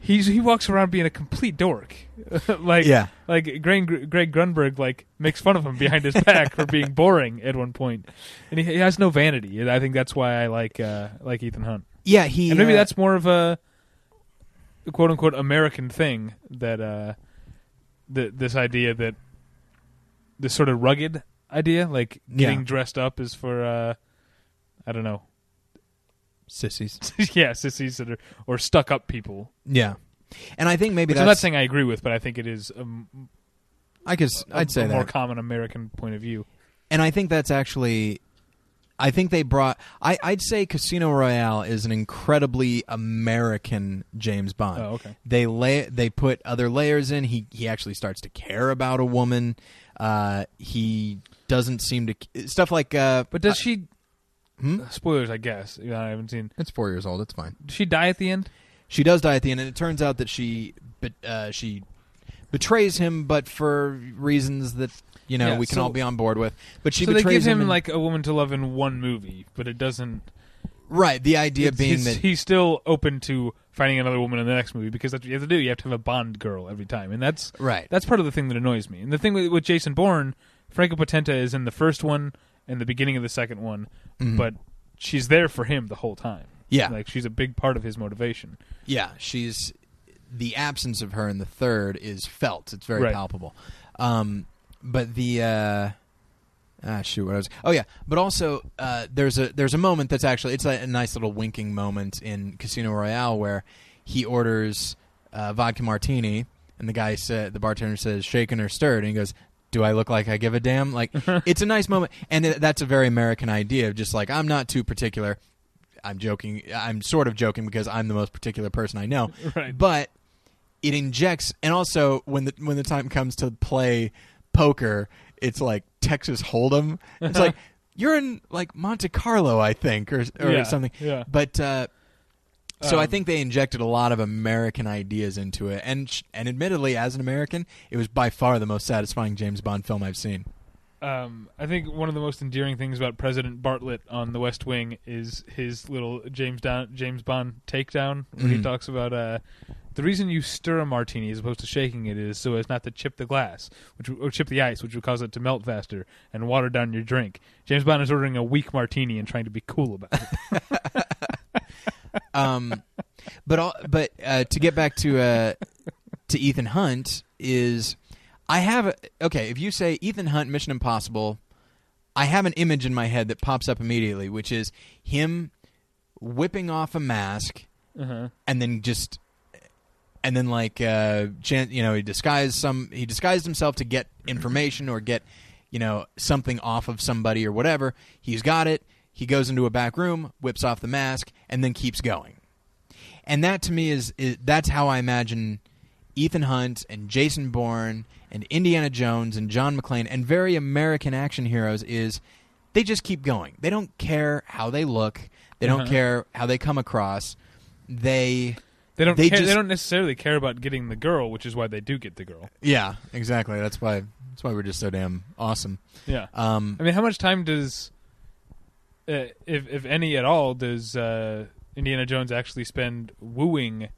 He's he walks around being a complete dork, like yeah, like Greg, Greg Grunberg like makes fun of him behind his back for being boring at one point, and he, he has no vanity. And I think that's why I like uh, like Ethan Hunt. yeah. He And maybe uh, that's more of a quote unquote American thing that uh, th- this idea that this sort of rugged idea, like getting Yeah. dressed up, is for uh, I don't know, sissies. yeah, sissies that are or stuck up people. Yeah, and I think maybe Which I'm that's not saying I agree with, but I think it is a, m- I could s- a- I'd say a that more common American point of view. and I think that's actually. I think they brought. I, I'd say Casino Royale is an incredibly American James Bond. Oh, okay. They lay. They put other layers in. He he actually starts to care about a woman. Uh, he doesn't seem to stuff like. Uh, But does she? hmm? Spoilers, I guess. Yeah, I haven't seen. It's four years old. It's fine. Does she die at the end? She does die at the end, and it turns out that she, but uh, she betrays him, but for reasons that you know Yeah, we can so- all be on board with. But she so they betrays give him in- like a woman to love in one movie, but it doesn't. right. The idea it's- being he's, that he's still open to finding another woman in the next movie because that's what you have to do. You have to have a Bond girl every time, and that's right. that's part of the thing that annoys me. And the thing with, with Jason Bourne, Franka Potente is in the first one and the beginning of the second one, Mhm. but she's there for him the whole time. yeah, Like she's a big part of his motivation. yeah, she's the absence of her in the third is felt. It's very Right. palpable. Um, but the uh, ah shoot, what I was oh yeah, but also uh, there's a there's a moment that's actually it's a, a nice little winking moment in Casino Royale where he orders uh, vodka martini and the guy said the bartender says shaken or stirred and he goes. Do I look like I give a damn? Like, it's a nice moment, and it, that's a very American idea of just like I'm not too particular. I'm joking. I'm sort of joking because I'm the most particular person I know Right. but it injects and also when the when the time comes to play poker it's like texas hold'em it's like you're in like monte carlo i think or or Yeah, something Yeah. but uh so I Um, think they injected a lot of American ideas into it, and sh- and admittedly, as an American, it was by far the most satisfying James Bond film I've seen. Um, I think one of the most endearing things about President Bartlet on The West Wing is his little James Down, James Bond takedown, where he Mhm. talks about uh, the reason you stir a martini as opposed to shaking it is so as not to chip the glass, which or chip the ice, which would cause it to melt faster and water down your drink. James Bond is ordering a weak martini and trying to be cool about it. um, but all, but uh, to get back to uh, to Ethan Hunt is I have a, okay. If you say Ethan Hunt Mission Impossible, I have an image in my head that pops up immediately, which is him whipping off a mask uh-huh. and then just and then like uh you know he disguised some he disguised himself to get information or get you know, something off of somebody or whatever. He's got it. He goes into a back room, whips off the mask, and then keeps going. And that to me is, is that's how I imagine Ethan Hunt and Jason Bourne and Indiana Jones and John McClane and very American action heroes is they just keep going. They don't care how they look. They don't Uh-huh. care how they come across. They They don't. They care, just- they don't necessarily care about getting the girl, which is why they do get the girl. yeah, exactly. That's why that's why we're just so damn awesome. Yeah. Um, I mean, how much time does, if if any at all, does uh, Indiana Jones actually spend wooing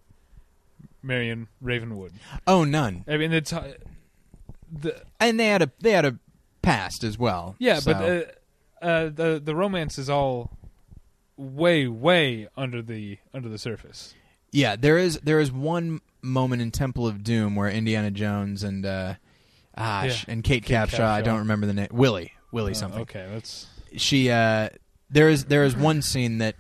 Marion Ravenwood? oh, none. I mean, it's uh, the And they had a they had a past as well. yeah, so- but uh, uh, the the romance is all way way under the under the surface. Yeah, there is there is one moment in Temple of Doom where Indiana Jones and uh, ah, Yeah. and Kate, Kate Capshaw, I don't remember the name. Willie, Willie Uh, something. okay, that's She uh, there is there is one scene that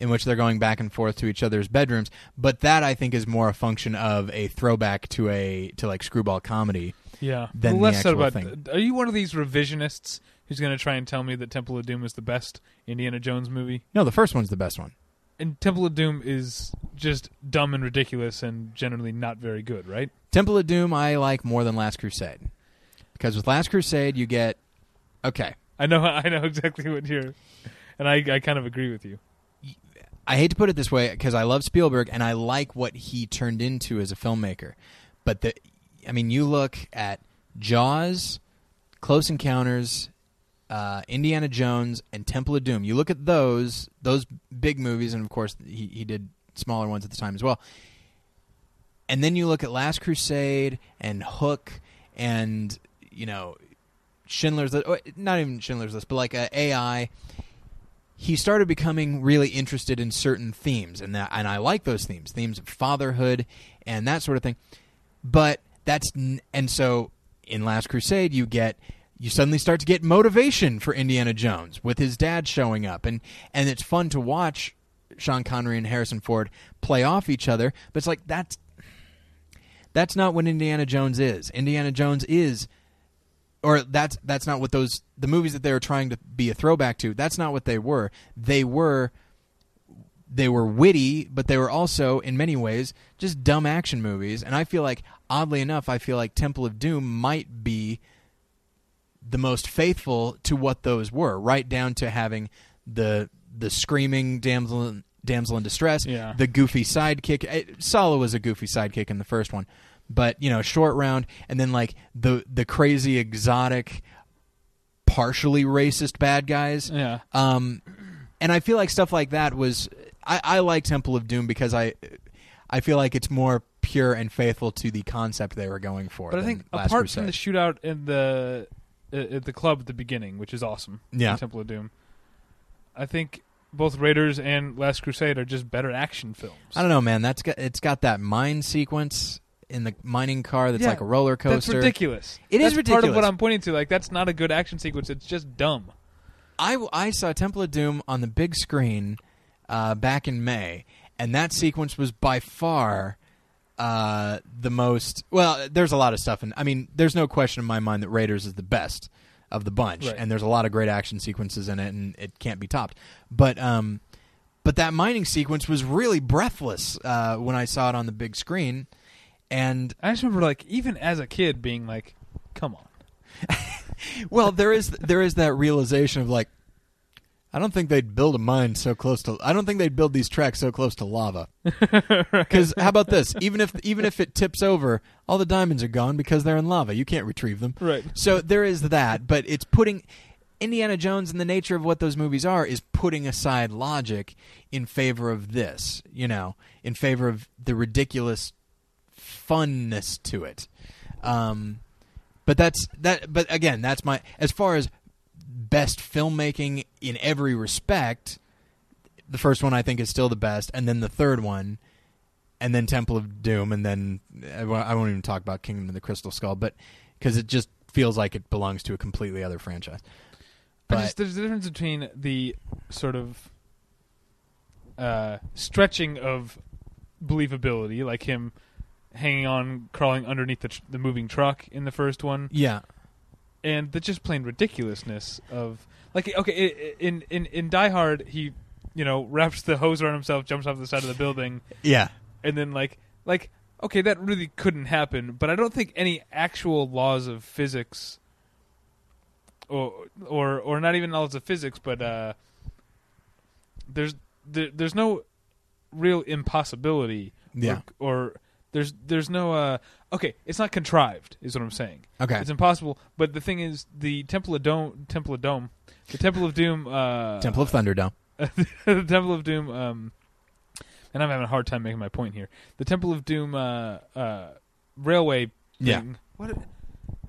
in which they're going back and forth to each other's bedrooms, but that I think is more a function of a throwback to a to like screwball comedy. yeah. Than Well, the less said actual about. thing. Are you one of these revisionists who's going to try and tell me that Temple of Doom is the best Indiana Jones movie? No, the first one's the best one. And Temple of Doom is just dumb and ridiculous and generally not very good, right? Temple of Doom I like more than Last Crusade because with Last Crusade you get okay. I know, I know exactly what you're, and I, I kind of agree with you. I hate to put it this way because I love Spielberg and I like what he turned into as a filmmaker. But the, I mean, you look at Jaws, Close Encounters, uh, Indiana Jones, and Temple of Doom. You look at those those big movies, and of course he he did smaller ones at the time as well. And then you look at Last Crusade and Hook, and you know Schindler's List, not even Schindler's List, but like uh, AI he started becoming really interested in certain themes and that and I like those themes themes of fatherhood and that sort of thing. But that's and so in last crusade you get you suddenly start to get motivation for Indiana Jones with his dad showing up. And and it's fun to watch Sean Connery and Harrison Ford play off each other but it's like that's that's not what Indiana Jones is. Indiana Jones is or that's that's not what those the movies that they were trying to be a throwback to that's not what they were. They were they were witty but they were also in many ways just dumb action movies. And i feel like oddly enough i feel like temple of doom might be the most faithful to what those were right down to having the the screaming damsel damsel in distress Yeah. the goofy sidekick. Eh, Sallah was a goofy sidekick in the first one but you know short round and then like the the crazy exotic partially racist bad guys Yeah. um and i feel like stuff like that was i i like temple of doom because i i feel like it's more pure and faithful to the concept they were going for But I think apart from the shootout in the at the club at the beginning, which is awesome, Yeah. Temple of Doom, I think both Raiders and Last Crusade are just better action films. i don't know man that's got it's got that mine sequence in the mining car that's Yeah, like a roller coaster. That's ridiculous. It is That's Part of ridiculous. what I'm pointing to, like that's not a good action sequence. It's just dumb. I, I saw Temple of Doom on the big screen uh, back in May, and that sequence was by far uh, the most. Well, there's a lot of stuff, and I mean, there's no question in my mind that Raiders is the best of the bunch, Right. and there's a lot of great action sequences in it, and it can't be topped. But um, but that mining sequence was really breathless uh, when I saw it on the big screen, and I just remember, like, even as a kid, being like, "Come on." well, there is there is that realization of like, I don't think they'd build a mine so close to. I don't think they'd build these tracks so close to lava. Because how about this? Even if even if it tips over, all the diamonds are gone because they're in lava. You can't retrieve them. Right. So there is that, but it's putting Indiana Jones and the nature of what those movies are is putting aside logic in favor of this. You know, in favor of the ridiculous funness to it. Um, but that's that. But again, that's my as far as best filmmaking in every respect. The first one I think is still the best, and then the third one, and then Temple of Doom, and then I won't even talk about Kingdom of the Crystal Skull, but because it just feels like it belongs to a completely other franchise. But just, there's a difference between the sort of uh, stretching of believability, like him hanging on, crawling underneath the, tr- the moving truck in the first one, yeah, and the just plain ridiculousness of like okay i- in in in Die Hard he you know wraps the hose around himself, jumps off the side of the building, Yeah. and then like like okay that really couldn't happen, but I don't think any actual laws of physics or or or not even laws of physics, but uh, there's there, there's no real impossibility Yeah. or, or there's there's no uh okay it's not contrived is what i'm saying Okay. it's impossible but the thing is the temple of dome temple of dome the temple of doom uh Temple of Thunderdome. the temple of doom um and i'm having a hard time making my point here the temple of doom uh uh railway Yeah. thing what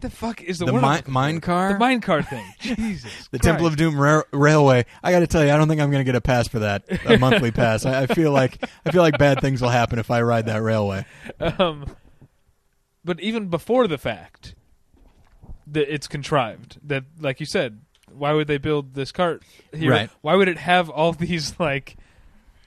the fuck is the, The mi- mine car? the mine car thing jesus The Temple of Doom ra- Railway. I got to tell you, I don't think I'm going to get a pass for that, a monthly pass. I, I feel like I feel like bad things will happen if I ride that railway. um, but even before the fact, that it's contrived. That, like you said, why would they build this cart here? Right. Why would it have all these like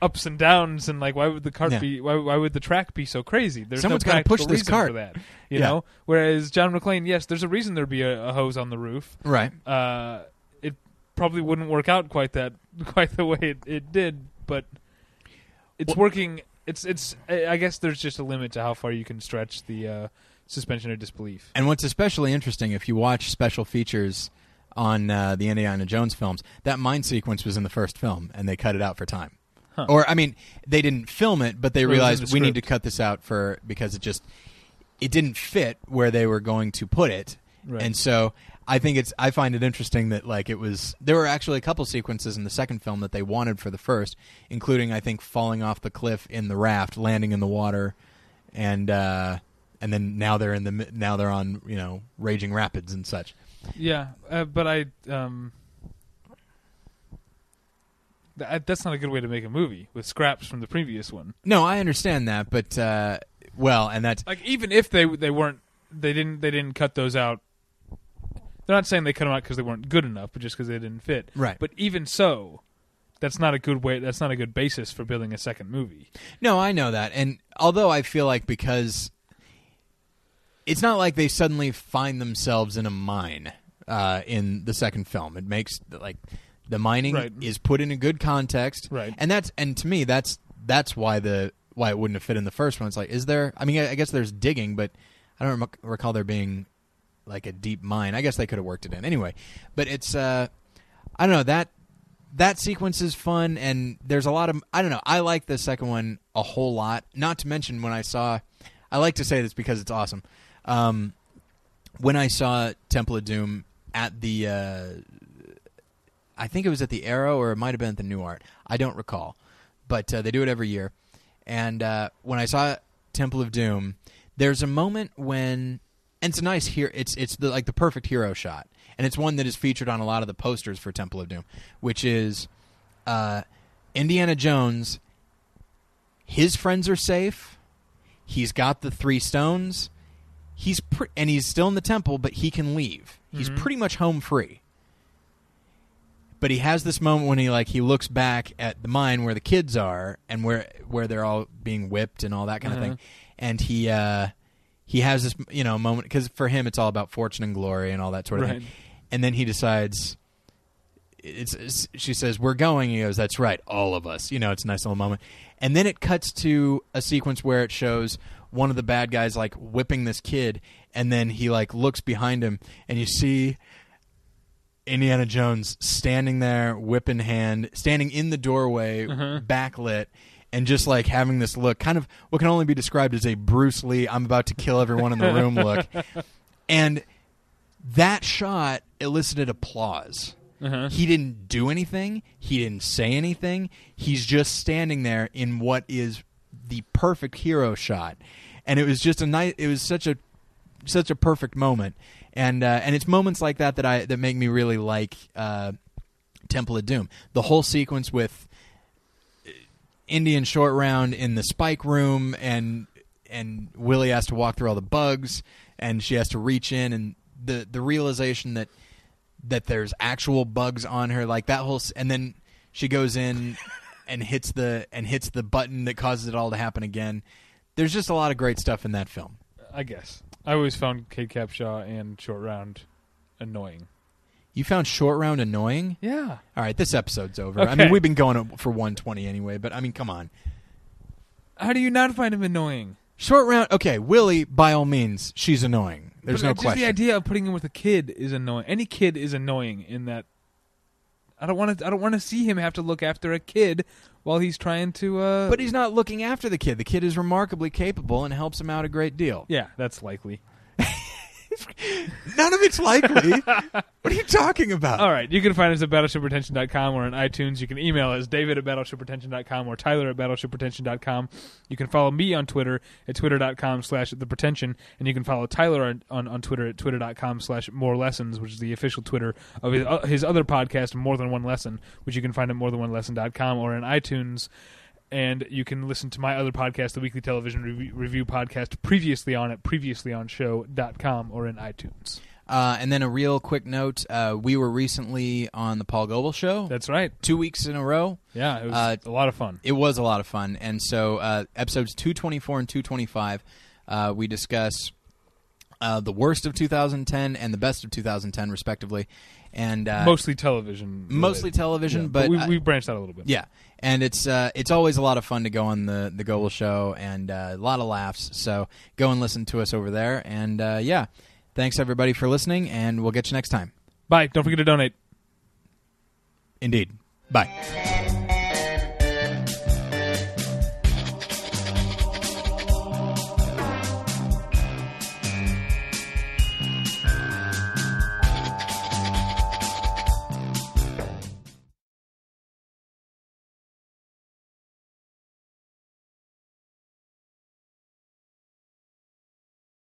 ups and downs and like why would the cart Yeah. be? Why, why would the track be so crazy? There's Someone's no gotta push practical this cart. for that. You Yeah. know. Whereas John McClane, yes, there's a reason there'd be a, a hose on the roof. Right. Uh, it probably wouldn't work out quite that quite the way it, it did, but it's Well- working. It's it's. I I guess there's just a limit to how far you can stretch the uh, suspension of disbelief. And what's especially interesting, if you watch special features on uh, the Indiana Jones films, that mine sequence was in the first film, and they cut it out for time. Huh. Or, I mean, they didn't film it, but they it was in realized the we need to script. cut this out for because it just it didn't fit where they were going to put it, Right. and so I think it's I find it interesting that like it was there were actually a couple sequences in the second film that they wanted for the first, including I think falling off the cliff in the raft, landing in the water, and uh, and then now they're in the mi- now they're on you know raging rapids and such. Yeah, uh, but I um, th- that's not a good way to make a movie with scraps from the previous one. No, I understand that, but uh, well, and that's Like even if they they weren't they didn't they didn't cut those out. They're not saying they cut them out because they weren't good enough, but just because they didn't fit. right. But even so, that's not a good way. That's not a good basis for building a second movie. No, I know that. And although I feel like because it's not like they suddenly find themselves in a mine uh, in the second film. It makes like the mining Right. is put in a good context. Right. And that's and to me that's that's why the why it wouldn't have fit in the first one. It's like is there I mean I, I guess there's digging, but I don't rem- recall there being like a deep mine. I guess they could have worked it in. Anyway, but it's uh I don't know that that sequence is fun and there's a lot of I don't know. I like the second one a whole lot. Not to mention when I saw I like to say this because it's awesome. Um when I saw Temple of Doom at the uh I think it was at the Arrow or it might have been at the New Art. I don't recall. But uh, they do it every year. And uh, when I saw Temple of Doom, there's a moment when and it's a nice here it's it's the, like the perfect hero shot. And it's one that is featured on a lot of the posters for Temple of Doom, which is uh, Indiana Jones his friends are safe. He's got the three stones. He's pre- and he's still in the temple, but he can leave. He's Mhm. pretty much home free. But he has this moment when he like he looks back at the mine where the kids are and where where they're all being whipped and all that kind of Uh-huh. thing, and he uh, he has this you know moment because for him it's all about fortune and glory and all that sort of Right. thing, and then he decides. It's, it's she says we're going. He goes, "That's right, all of us." You know, it's a nice little moment, and then it cuts to a sequence where it shows one of the bad guys like whipping this kid, and then he like looks behind him, and you see Indiana Jones standing there, whip in hand, standing in the doorway, Uh-huh. backlit, and just like having this look, kind of what can only be described as a Bruce Lee, I'm about to kill everyone in the room look. And that shot elicited applause. Uh-huh. He didn't do anything, he didn't say anything. He's just standing there in what is the perfect hero shot. And it was just a night it was such a such a perfect moment, and uh, and it's moments like that that I that make me really like uh, Temple of Doom. The whole sequence with uh, Indy and short round in the spike room, and and Willie has to walk through all the bugs, and she has to reach in, and the the realization that that there's actual bugs on her, like that whole, and then she goes in and hits the and hits the button that causes it all to happen again. There's just a lot of great stuff in that film. I guess I always found Kate Capshaw and Short Round annoying. You found short round annoying? Yeah. All right, this episode's over. I mean, we've been going for 120 anyway, but I mean, come on. How do you not find him annoying? Short round. Okay, Willie, by all means, she's annoying. There's But no just question. the idea of putting him with a kid is annoying. Any kid is annoying in that. I don't want to. I don't want to see him have to look after a kid while he's trying to. Uh, But he's not looking after the kid. The kid is remarkably capable and helps him out a great deal. yeah, that's likely. None of it's likely. what are you talking about? All right, you can find us at battleshippretension.com or on iTunes. You can email us, david at battleshippretension.com or tyler at battleshippretension.com. You can follow me on Twitter at twitter.com slash the pretension, and you can follow Tyler on, on, on Twitter at twitter.com slash more lessons, which is the official Twitter of his, uh, his other podcast, More Than One Lesson, which you can find at more than one morethanonelesson.com or on iTunes. And you can listen to my other podcast, the Weekly Television Review, Review Podcast, previously on at previouslyonshow.com or in iTunes. Uh, and then a real quick note: uh, we were recently on the Paul Goebel show, That's right. two weeks in a row. Yeah, it was Uh, a lot of fun. It was a lot of fun, and so uh, episodes 224 and 225, uh, we discuss uh, the worst of 2010 and the best of 2010, respectively, and uh, mostly television. mostly television, Yeah, but we, uh, we branched out a little bit. Yeah, and it's uh, it's always a lot of fun to go on the the Goebel show and uh, a lot of laughs. So go and listen to us over there. And uh, yeah, thanks everybody for listening, and we'll get you next time. Bye. Don't forget to donate. Indeed. Bye.